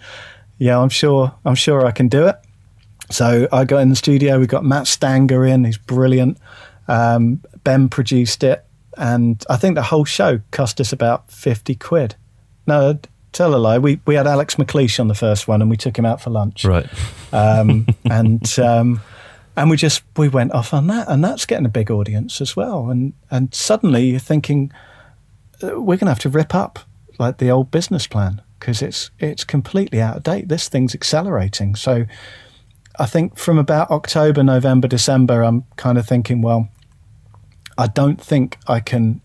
Yeah, I'm sure I'm sure I can do it. So I got in the studio. We got Matt Stanger in. He's brilliant. Um, ben produced it, and I think the whole show cost us about fifty quid. No, tell a lie. We we had Alex McLeish on the first one, and we took him out for lunch. Right. Um, and um, and we just we went off on that, and that's getting a big audience as well. And and suddenly you're thinking uh, we're going to have to rip up like the old business plan because it's it's completely out of date. This thing's accelerating. So I think from about October, November, December, I'm kind of thinking, well, I don't think I can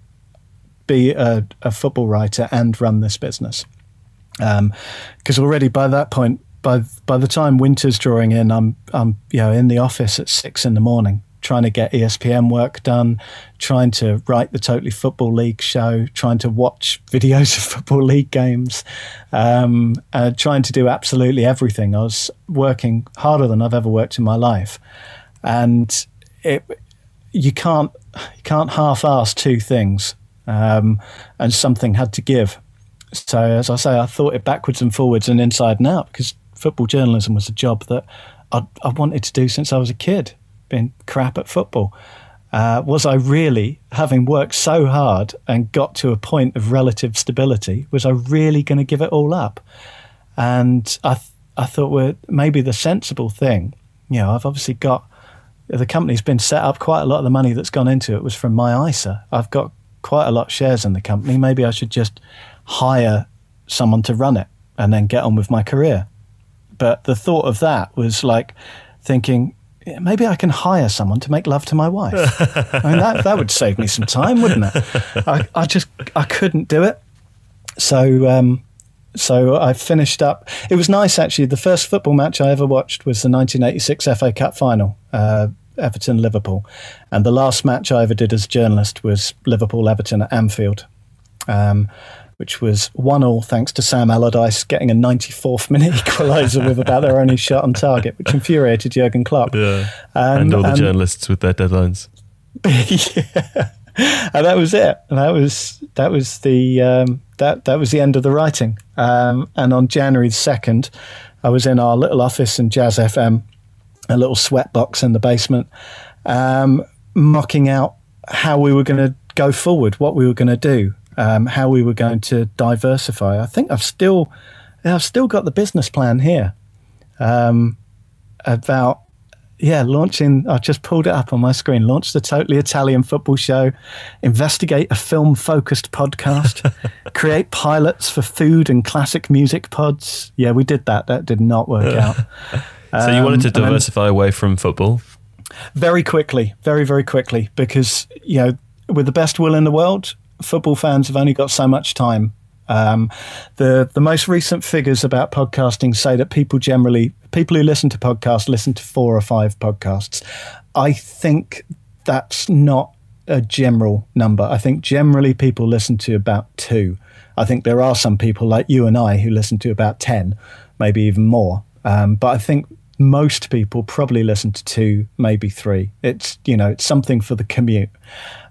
be a, a football writer and run this business because um, already by that point by by the time winter's drawing in, I'm I'm you know in the office at six in the morning trying to get ESPN work done, trying to write the Totally Football League show, trying to watch videos of Football League games, um, uh, trying to do absolutely everything. I was working harder than I've ever worked in my life, and it you can't you can't half-ass two things, um, and something had to give. So as I say, I thought it backwards and forwards and inside and out because football journalism was a job that I, I wanted to do since I was a kid, being crap at football. Uh, was I really, having worked so hard and got to a point of relative stability, was I really going to give it all up? And I, th- I thought, well, maybe the sensible thing, you know, I've obviously got the company's been set up. Quite a lot of the money that's gone into it was from my ISA. I've got quite a lot of shares in the company. Maybe I should just hire someone to run it and then get on with my career. But the thought of that was like thinking, maybe I can hire someone to make love to my wife. I mean, that, that would save me some time, wouldn't it? I, I just, I couldn't do it. So, um, so I finished up. It was nice, actually. The first football match I ever watched was the 1986 FA Cup final, uh, Everton Liverpool. And the last match I ever did as a journalist was Liverpool Everton at Anfield. Um, which was one all thanks to Sam Allardyce getting a 94th minute equaliser with about their only shot on target, which infuriated Jurgen Klopp. Yeah, um, and all the journalists with their deadlines. yeah, and that was it. And that was that was the um, that that was the end of the writing. Um, and on January the second, I was in our little office in Jazz FM, a little sweat box in the basement, um, mocking out how we were going to go forward, what we were going to do um, how we were going to diversify. I think I've still, I've still got the business plan here um, about yeah, launching. I just pulled it up on my screen. Launched the Totally Italian Football Show, investigate a film-focused podcast, create pilots for food and classic music pods. Yeah, we did that. That did not work out. so you wanted to um, diversify away from football? Very quickly, very very quickly, because you know, with the best will in the world, football fans have only got so much time Um, the the most recent figures about podcasting say that people generally people who listen to podcasts listen to four or five podcasts. I think that's not a general number. I think generally people listen to about two. I think there are some people like you and I who listen to about ten, maybe even more. Um, but I think most people probably listen to two, maybe three. It's you know it's something for the commute,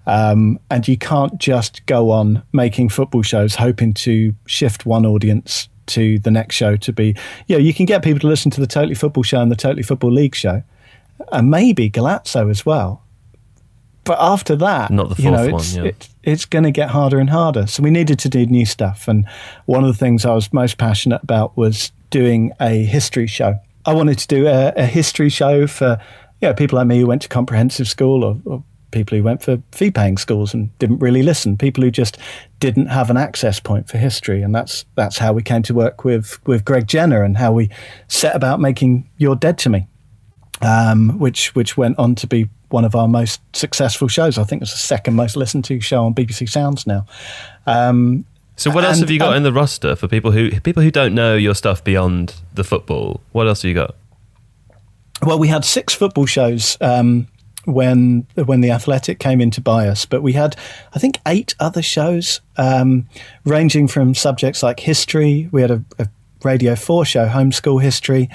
um, and you can't just go on making football shows hoping to shift one audience to the next show to be. You know, you can get people to listen to the Totally Football show and the Totally Football League show, and maybe Golazo as well. But after that, Not the you know, fourth it's, one, yeah. it, it's going to get harder and harder. So we needed to do new stuff, and one of the things I was most passionate about was doing a history show. I wanted to do a, a history show for you know, people like me who went to comprehensive school or, or people who went for fee paying schools and didn't really listen, people who just didn't have an access point for history. And that's that's how we came to work with, with Greg Jenner and how we set about making You're Dead to Me, um, which which went on to be one of our most successful shows. I think it's the second most listened to show on BBC Sounds now. Um, So what else And, have you got um, in the roster for people who people who don't know your stuff beyond the football? What else have you got? Well, we had six football shows um, when when the Athletic came in to buy us, but we had I think eight other shows, um, ranging from subjects like history. We had a, a Radio Four show, homeschool history.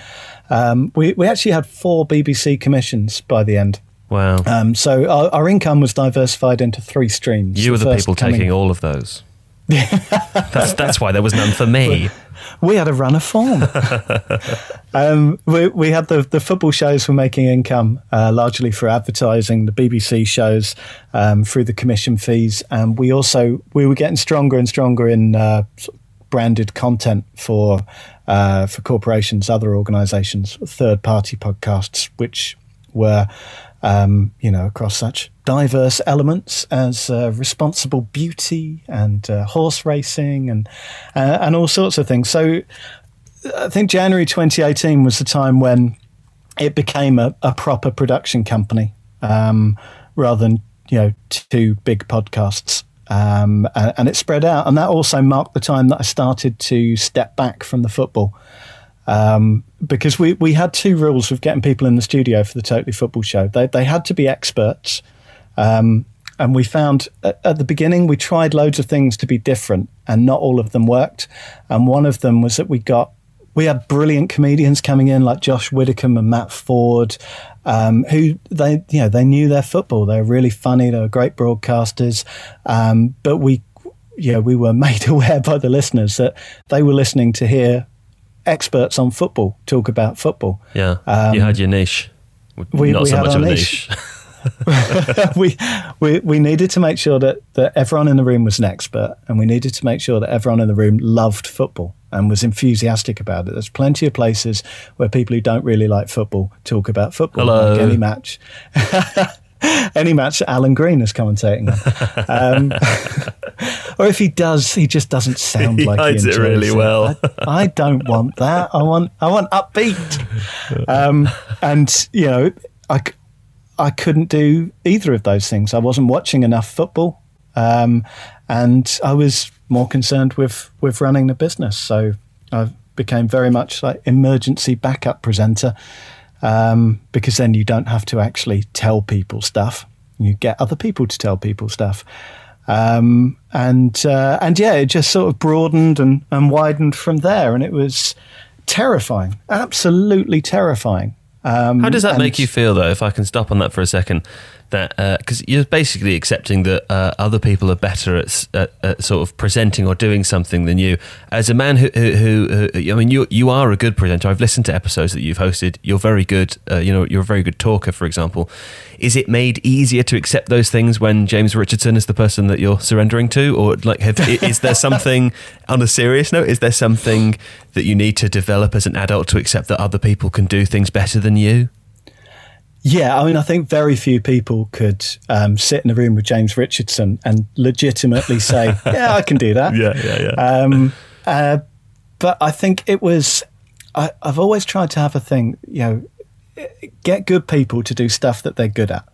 Um, we we actually had four BBC commissions by the end. Wow. Um, so our, our income was diversified into three streams. you were the people coming- taking all of those. that's that's why there was none for me. We had a run of form. um, we, we had the, the football shows were making income uh, largely for advertising, the BBC shows um, through the commission fees, and we also we were getting stronger and stronger in uh, branded content for uh, for corporations, other organisations, third party podcasts, which were um, you know across such diverse elements as uh, responsible beauty and uh, horse racing and uh, and all sorts of things. So I think January 2018 was the time when it became a, a proper production company um, rather than you know two big podcasts. Um, and, and it spread out, and that also marked the time that I started to step back from the football um, because we, we had two rules of getting people in the studio for the Totally Football show. They, they had to be experts. Um, and we found at, at the beginning, we tried loads of things to be different, and not all of them worked. And one of them was that we got we had brilliant comedians coming in like Josh Widdicombe and Matt Forde, um, who they you know they knew their football. They were really funny. They were great broadcasters, um, but we yeah we were made aware by the listeners that they were listening to hear experts on football talk about football. Yeah, Um, you had your niche. we- Not we so had much our of a niche. niche. we, we we needed to make sure that, that everyone in the room was an expert, and we needed to make sure that everyone in the room loved football and was enthusiastic about it. There's plenty of places where people who don't really like football talk about football. Hello. Like any match. Any match that Alan Green is commentating on, um, or if he does, he just doesn't sound He like hides he it really well. I, I don't want that. I want I want upbeat. Um, and you know, I I couldn't do either of those things. I wasn't watching enough football, um, and I was more concerned with with running the business. So I became very much like emergency backup presenter, um, because then you don't have to actually tell people stuff. You get other people to tell people stuff. Um, and uh, and yeah, it just sort of broadened and, and widened from there, and it was terrifying, absolutely terrifying. Um, How does that make you feel, though? If I can stop on that for a second, that because you're basically accepting that uh, other people are better at, at, at sort of presenting or doing something than you. As a man who, who, who, who I mean, you you are a good presenter. I've listened to episodes that you've hosted. You're very good. Uh, you know, you're a very good talker, for example. Is it made easier to accept those things when James Richardson is the person that you're surrendering to, or like, have, is there something on a serious note? Is there something that you need to develop as an adult to accept that other people can do things better than you? Yeah, I mean, I think very few people could um, sit in a room with James Richardson and legitimately say, "Yeah, I can do that." yeah, yeah. Yeah. Um, uh, but I think it was. I, I've always tried to have a thing, you know, get good people to do stuff that they're good at.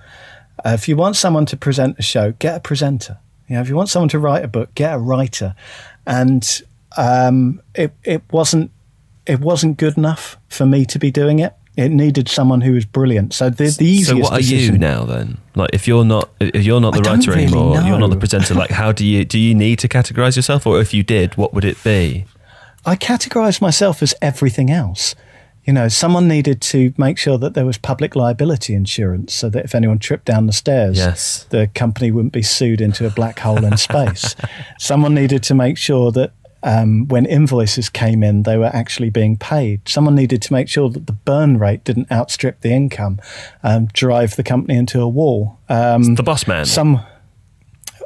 Uh, if you want someone to present a show, get a presenter. You know, if you want someone to write a book, get a writer. and um, it it wasn't it wasn't good enough for me to be doing it. It needed someone who was brilliant. So the, the easiest. So what are decision, you now then? Like if you're not if you're not the writer really anymore, you're not the presenter. Like how do you do you need to categorize yourself, or if you did, what would it be? I categorised myself as everything else. You know, someone needed to make sure that there was public liability insurance so that if anyone tripped down the stairs, Yes. the company wouldn't be sued into a black hole in space. someone needed to make sure that um, when invoices came in, they were actually being paid. Someone needed to make sure that the burn rate didn't outstrip the income, um, drive the company into a wall. Um, The boss man. some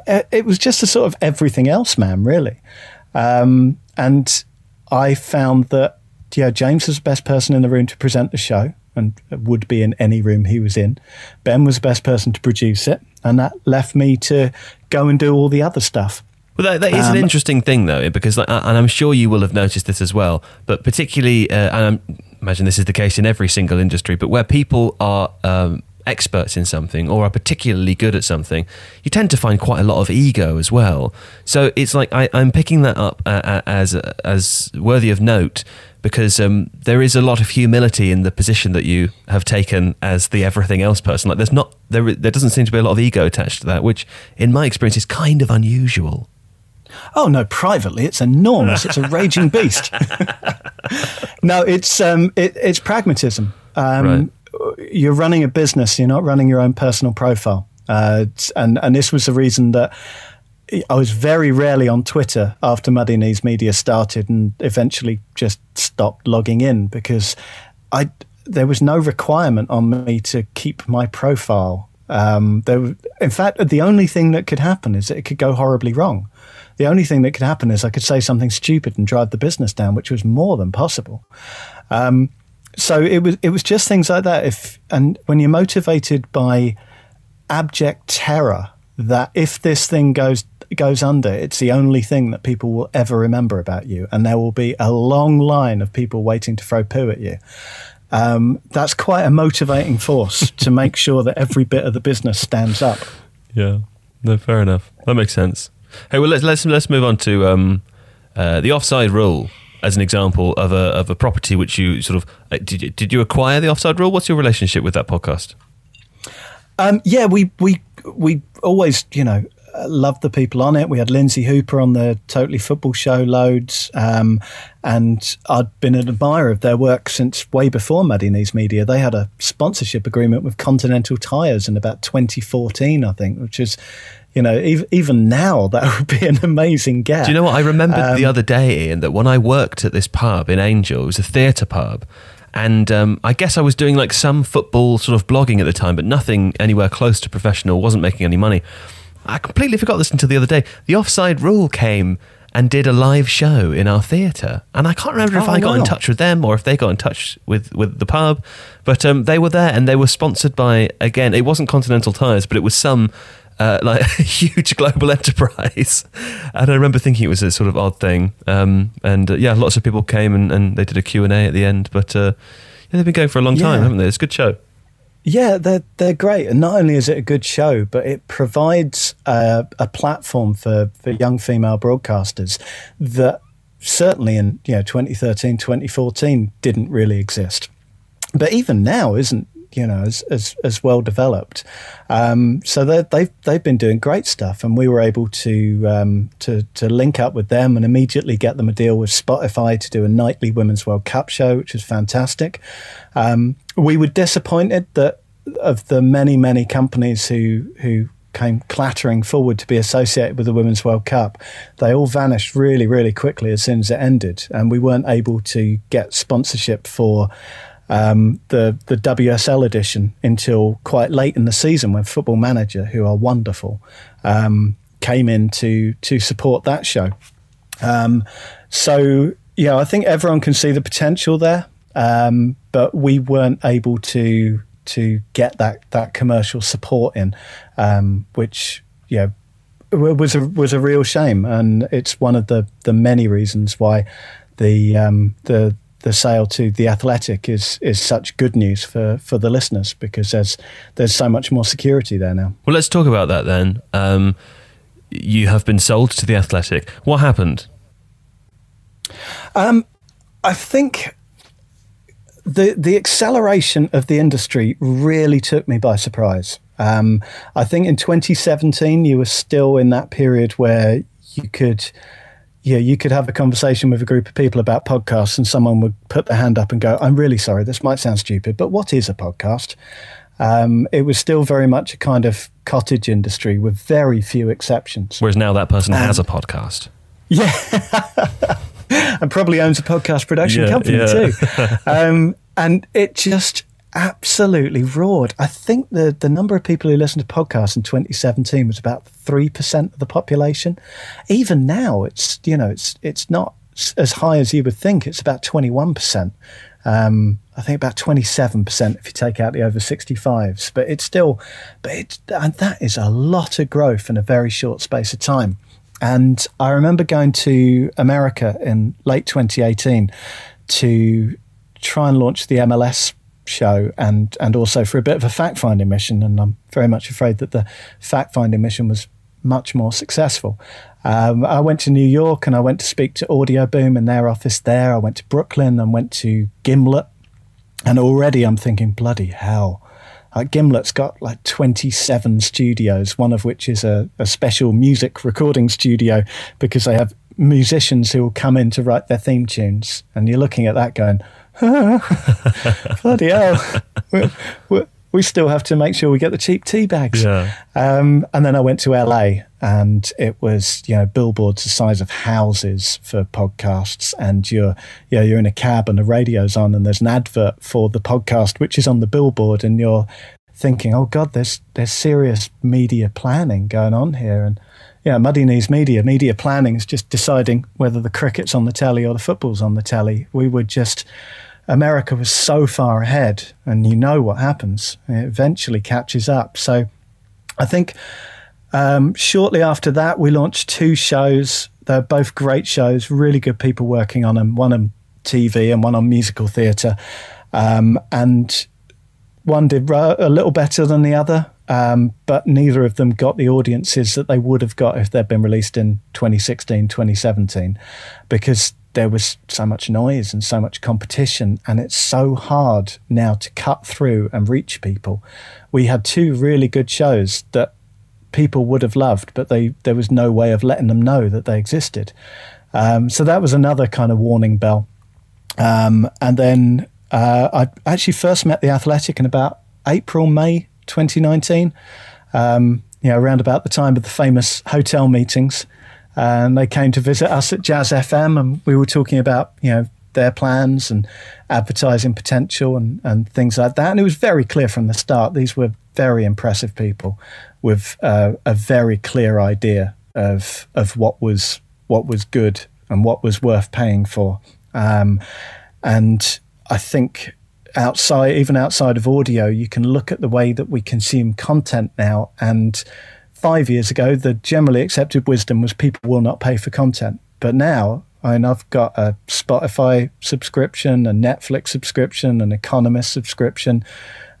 uh, it was just a sort of everything else man really um, and i found that yeah james was the best person in the room to present the show and would be in any room he was in ben was the best person to produce it and that left me to go and do all the other stuff Well, that, that is an Um, interesting thing, though, because, like, and I'm sure you will have noticed this as well. But particularly, uh, and I imagine this is the case in every single industry, but where people are um, experts in something or are particularly good at something, you tend to find quite a lot of ego as well. So it's like I, I'm picking that up uh, uh, as as worthy of note because um, there is a lot of humility in the position that you have taken as the everything else person. Like, there's not there there doesn't seem to be a lot of ego attached to that, which, in my experience, is kind of unusual. Oh no, privately it's enormous. It's a raging beast. no, it's um, it, it's pragmatism. Um, You're running a business. You're not running your own personal profile. Uh, and and this was the reason that I was very rarely on Twitter after Muddy Knees Media started, and eventually just stopped logging in because I there was no requirement on me to keep my profile. Um, there, in fact, the only thing that could happen is that it could go horribly wrong. The only thing that could happen is I could say something stupid and drive the business down, which was more than possible. Um, so it was it was just things like that. If and when you're motivated by abject terror that if this thing goes goes under, it's the only thing that people will ever remember about you, and there will be a long line of people waiting to throw poo at you. Um, that's quite a motivating force to make sure that every bit of the business stands up. Yeah. No, fair enough. That makes sense. Hey, well, let's let's let's move on to um, uh, the offside rule as an example of a of a property which you sort of uh, did. You, did you acquire the offside rule? What's your relationship with that podcast? Um, yeah, we we we always, you know, loved the people on it. We had Lynsey Hooper on the Totally Football show loads, um, and I'd been an admirer of their work since way before Muddy Media. They had a sponsorship agreement with Continental Tires in about 2014, I think, which is, you know, even even now that would be an amazing gap. Do you know what I remembered Um, the other day, Iain? That when I worked at this pub in Angel, it was a theatre pub, and um, I guess I was doing like some football sort of blogging at the time, but nothing anywhere close to professional. wasn't making any money. I completely forgot this until the other day. The offside rule came and did a live show in our theatre, and I can't remember if Oh, I got in touch with them or if they got in touch with with the pub, but um, they were there and they were sponsored by again. It wasn't Continental Tires, but it was some uh, like a huge global enterprise. And I remember thinking it was a sort of odd thing. Um, and uh, yeah, lots of people came and, and they did a Q and A at the end. But uh, yeah, they've been going for a long time, haven't they? It's a good show. Yeah, they're they're great, and not only is it a good show, but it provides a, a platform for, for young female broadcasters that certainly in you know 2013, 2014 didn't really exist, but even now isn't you know as as, as well developed. Um, so they they've they've been doing great stuff, and we were able to um, to to link up with them and immediately get them a deal with Spotify to do a nightly Women's World Cup show, which was fantastic. Um, we were disappointed that of the many many companies who who came clattering forward to be associated with the Women's World Cup, they all vanished really really quickly as soon as it ended, and we weren't able to get sponsorship for um, the the WSL edition until quite late in the season when Football Manager, who are wonderful, um, came in to to support that show. Um, so yeah, I think everyone can see the potential there, um, but we weren't able to to get that that commercial support in, um, which yeah was a was a real shame, and it's one of the the many reasons why the um, the the sale to the Athletic is is such good news for for the listeners because there's there's so much more security there now. Well, let's talk about that then. Um, you have been sold to the Athletic. What happened? Um, I think the the acceleration of the industry really took me by surprise. Um, I think in 2017 you were still in that period where you could yeah, you could have a conversation with a group of people about podcasts, and someone would put their hand up and go, "I'm really sorry, this might sound stupid, but what is a podcast?" Um, it was still very much a kind of cottage industry with very few exceptions. Whereas now that person um, has a podcast. Yeah. and probably owns a podcast production yeah, company yeah. too. Um, and it just absolutely roared. I think the, the number of people who listened to podcasts in 2017 was about 3% of the population. Even now, it's, you know, it's, it's not as high as you would think. It's about 21%. Um, I think about 27% if you take out the over 65s, but it's still, but it's, and that is a lot of growth in a very short space of time. And I remember going to America in late 2018 to try and launch the MLS show and and also for a bit of a fact finding mission. And I'm very much afraid that the fact finding mission was much more successful. Um, I went to New York and I went to speak to Audioboom in their office there. I went to Brooklyn and went to Gimlet. And already I'm thinking, bloody hell. Uh, Gimlet's got like 27 studios, one of which is a, a special music recording studio because they have musicians who will come in to write their theme tunes. And you're looking at that going, bloody hell. We're, we're, we still have to make sure we get the cheap tea bags. Yeah. Um, and then I went to LA and it was, you know, billboards the size of houses for podcasts. And you're, you know, you're in a cab and the radio's on and there's an advert for the podcast, which is on the billboard. And you're thinking, oh God, there's, there's serious media planning going on here. And yeah, Muddy Knees Media, media planning is just deciding whether the cricket's on the telly or the football's on the telly. We would just, America was so far ahead, and you know what happens. It eventually catches up. So I think um, shortly after that, we launched two shows. They're both great shows, really good people working on them, one on TV and one on musical theatre. Um, and one did a little better than the other, um, but neither of them got the audiences that they would have got if they'd been released in 2016, 2017, because there was so much noise and so much competition, and it's so hard now to cut through and reach people. We had two really good shows that people would have loved, but they there was no way of letting them know that they existed. Um, so that was another kind of warning bell. Um, and then uh, I actually first met the Athletic in about April, May 2019. Um, you know, around about the time of the famous hotel meetings and they came to visit us at Jazz FM, and we were talking about you know their plans and advertising potential and, and things like that. And it was very clear from the start these were very impressive people with uh, a very clear idea of of what was what was good and what was worth paying for. Um, and I think outside, even outside of audio, you can look at the way that we consume content now and five years ago, the generally accepted wisdom was people will not pay for content. But now, I mean, I've got a Spotify subscription, a Netflix subscription, an Economist subscription.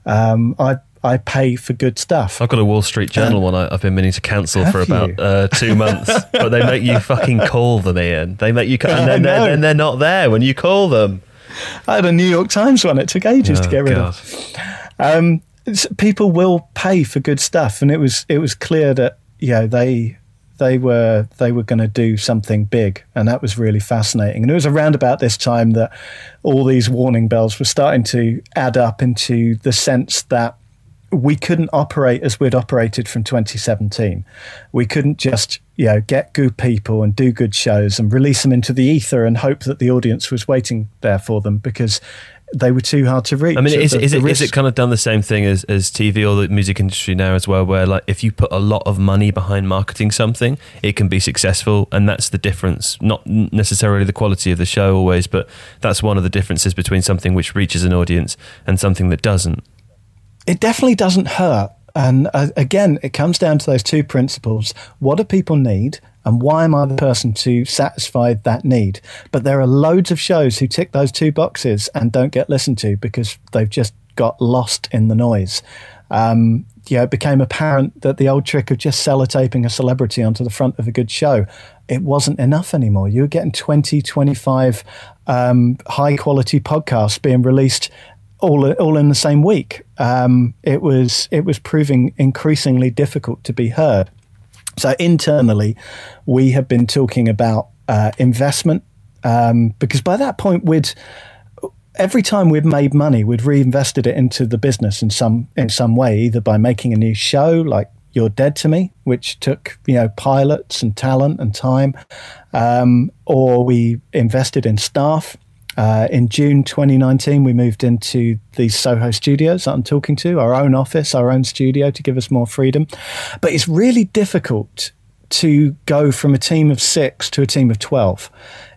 Um, I I pay for good stuff. I've got a Wall Street Journal um, one I, have been meaning to cancel for about uh, two months, but they make you fucking call them, Iain. They make you, and then, they're, then they're not there when you call them. I had a New York Times one. It took ages oh, to get rid God. of. Um, people will pay for good stuff, and it was it was clear that you know they they were they were going to do something big, and that was really fascinating. And it was around about this time that all these warning bells were starting to add up into the sense that we couldn't operate as we'd operated from 2017. We couldn't just, you know, get good people and do good shows and release them into the ether and hope that the audience was waiting there for them because they were too hard to reach. I mean, is, the, is, it, is it kind of done the same thing as, as TV or the music industry now as well, where like if you put a lot of money behind marketing something, it can be successful, and that's the difference. Not necessarily the quality of the show always, but that's one of the differences between something which reaches an audience and something that doesn't. It definitely doesn't hurt. And uh, again, it comes down to those two principles. What do people need? And why am I the person to satisfy that need? But there are loads of shows who tick those two boxes and don't get listened to because they've just got lost in the noise. Um, you know, it became apparent that the old trick of just sellotaping a celebrity onto the front of a good show, it wasn't enough anymore. You were getting 20, 25 um, high quality podcasts being released all all in the same week. Um, it was it was proving increasingly difficult to be heard. So internally, we have been talking about uh, investment um, because by that point we'd every time we'd made money, we'd reinvested it into the business in some in some way, either by making a new show like You're Dead to Me, which took you know pilots and talent and time, um, or we invested in staff. Uh, in June 2019, we moved into the Soho studios that I'm talking to, our own office, our own studio to give us more freedom. But it's really difficult to go from a team of six to a team of 12.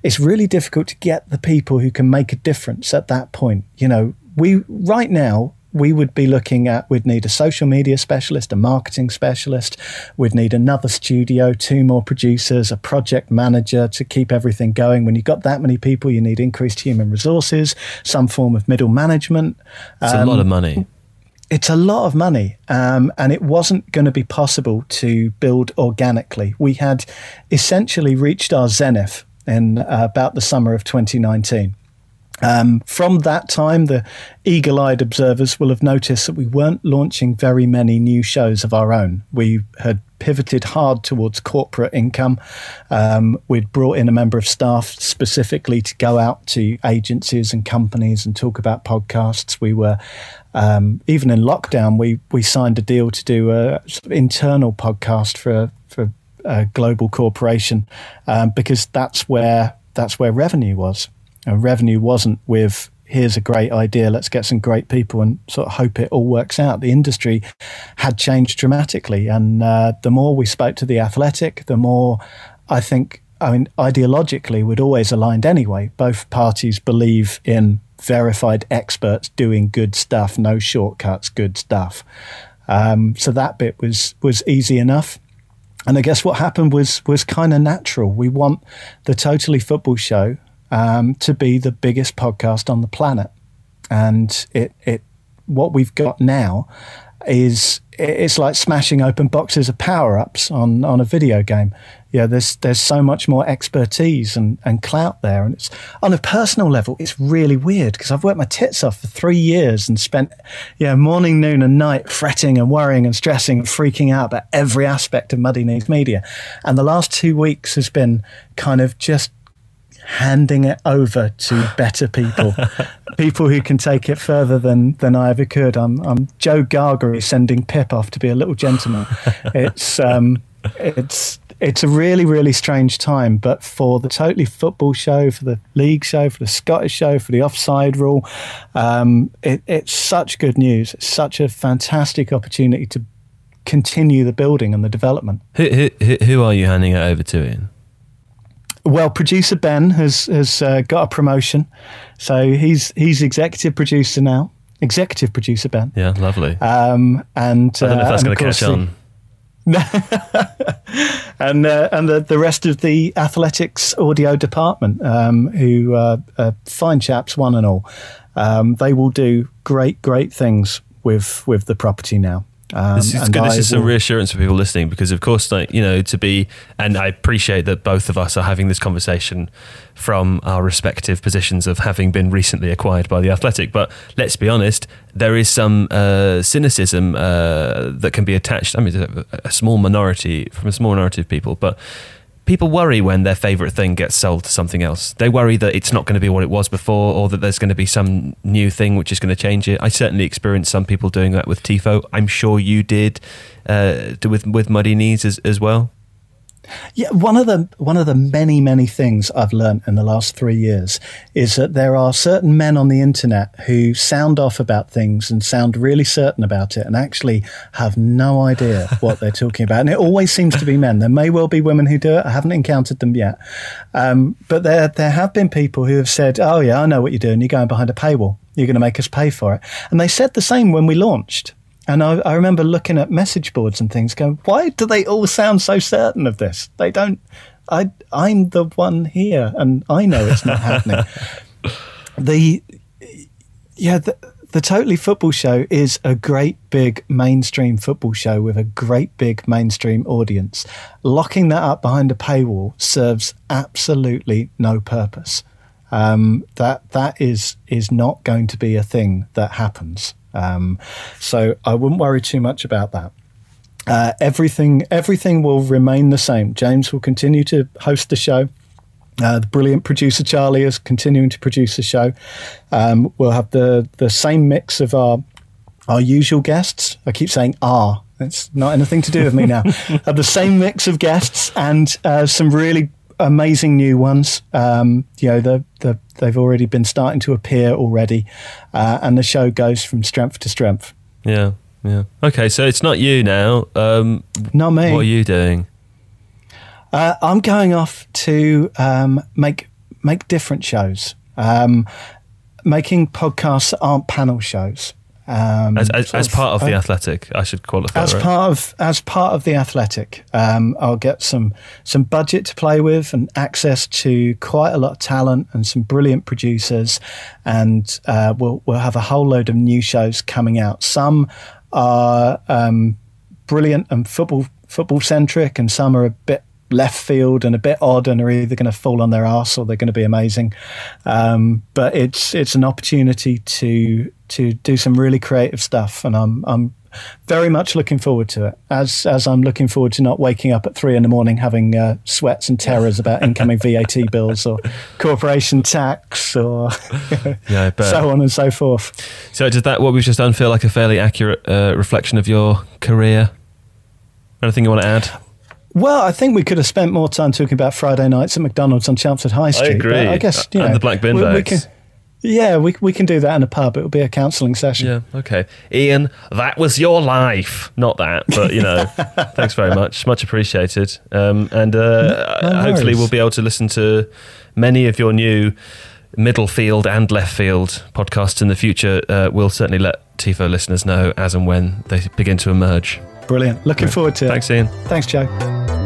It's really difficult to get the people who can make a difference at that point. You know, we right now, we would be looking at we'd need a social media specialist, a marketing specialist, we'd need another studio, two more producers, a project manager to keep everything going. When you've got that many people, you need increased human resources, some form of middle management. It's um, a lot of money it's a lot of money, um, and it wasn't going to be possible to build organically. We had essentially reached our zenith in uh, about the summer of 2019. Um, from that time, the eagle eyed observers will have noticed that we weren't launching very many new shows of our own. We had pivoted hard towards corporate income. Um, we'd brought in a member of staff specifically to go out to agencies and companies and talk about podcasts. We were um, even in lockdown, we we signed a deal to do a sort of internal podcast for for a global corporation um, because that's where that's where revenue was. And revenue wasn't with here's a great idea, let's get some great people and sort of hope it all works out. The industry had changed dramatically, and uh, the more we spoke to the athletic, the more I think. I mean, ideologically, we'd always aligned anyway. Both parties believe in verified experts doing good stuff, no shortcuts, good stuff. Um, so that bit was was easy enough. And I guess what happened was was kind of natural. We want the Totally Football Show um, to be the biggest podcast on the planet, and it it what we've got now is it's like smashing open boxes of power ups on, on a video game. Yeah, there's there's so much more expertise and, and clout there, and it's on a personal level, it's really weird because I've worked my tits off for three years and spent yeah morning, noon, and night fretting and worrying and stressing and freaking out about every aspect of Muddy Knees Media, and the last two weeks has been kind of just handing it over to better people, people who can take it further than than I ever could. I'm I'm Joe Gargery sending Pip off to be a little gentleman. It's um, it's it's a really really strange time, but for the totally football show, for the league show, for the Scottish show, for the offside rule, um, it, it's such good news. It's such a fantastic opportunity to continue the building and the development. Who who, who are you handing it over to, Iain? Well, producer Ben has has uh, got a promotion, so he's he's executive producer now. Executive producer Ben. Yeah, lovely. Um, and I don't know if that's uh, going to catch on. and uh, and the, the rest of the athletics audio department, um, who uh, are fine chaps, one and all, um, they will do great great things with with the property now. Um, this is good. This is some reassurance for people listening because, of course, like you know, to be and I appreciate that both of us are having this conversation from our respective positions of having been recently acquired by the Athletic. But let's be honest, there is some uh, cynicism uh, that can be attached. I mean, a, a small minority from a small minority of people, but people worry when their favorite thing gets sold to something else. They worry that it's not going to be what it was before or that there's going to be some new thing which is going to change it. I certainly experienced some people doing that with Tifo. I'm sure you did uh, with with Muddy Knees as, as well. Yeah, one of the one of the many many things I've learned in the last three years is that there are certain men on the internet who sound off about things and sound really certain about it, and actually have no idea what they're talking about. And it always seems to be men. There may well be women who do it. I haven't encountered them yet, um, but there there have been people who have said, "Oh yeah, I know what you're doing. You're going behind a paywall. You're going to make us pay for it." And they said the same when we launched. And I, I, remember looking at message boards and things, going, "Why do they all sound so certain of this? They don't. I I'm the one here, and I know it's not happening." The yeah, the, the Totally Football Show is a great big mainstream football show with a great big mainstream audience. Locking that up behind a paywall serves absolutely no purpose. Um, that that is is not going to be a thing that happens. Um, so I wouldn't worry too much about that. Uh, everything everything will remain the same. James will continue to host the show. Uh, the brilliant producer Charlie is continuing to produce the show. Um, we'll have the the same mix of our our usual guests. I keep saying "are." It's not anything to do with me now. have the same mix of guests and uh, some really amazing new ones. Um, you know, the, the, they've already been starting to appear already, uh, and the show goes from strength to strength. Yeah, yeah. Okay, so it's not you now. Um, not me. What are you doing? Uh, I'm going off to um, make make different shows, um, making podcasts that aren't panel shows. Um, as, as, as, part of the uh, athletic, I should qualify. As right? part of as part of the athletic, um, I'll get some some budget to play with and access to quite a lot of talent and some brilliant producers, and uh, we'll we'll have a whole load of new shows coming out. Some are um, brilliant and football football centric, and some are a bit left field and a bit odd and are either going to fall on their ass or they're going to be amazing. Um, but it's it's an opportunity to to do some really creative stuff, and I'm I'm very much looking forward to it. As as I'm looking forward to not waking up at three in the morning having uh, sweats and terrors about incoming VAT bills or corporation tax or yeah, so on and so forth. So did that what we've just done feel like a fairly accurate uh, reflection of your career? Anything you want to add? Well, I think we could have spent more time talking about Friday nights at McDonald's on Chelmsford High Street. I agree. I guess you know, and the black bin we, bags. We can, yeah, we we can do that in a pub. It will be a counselling session. Yeah, okay. Iain, that was your life. Not that, but you know, thanks very much. Much appreciated. Um, and uh, no, no hopefully we'll be able to listen to many of your new middle field and left field podcasts in the future. Uh, we'll certainly let TIFO listeners know as and when they begin to emerge. Brilliant. Looking forward to it. Thanks, Iain. Thanks, Joe.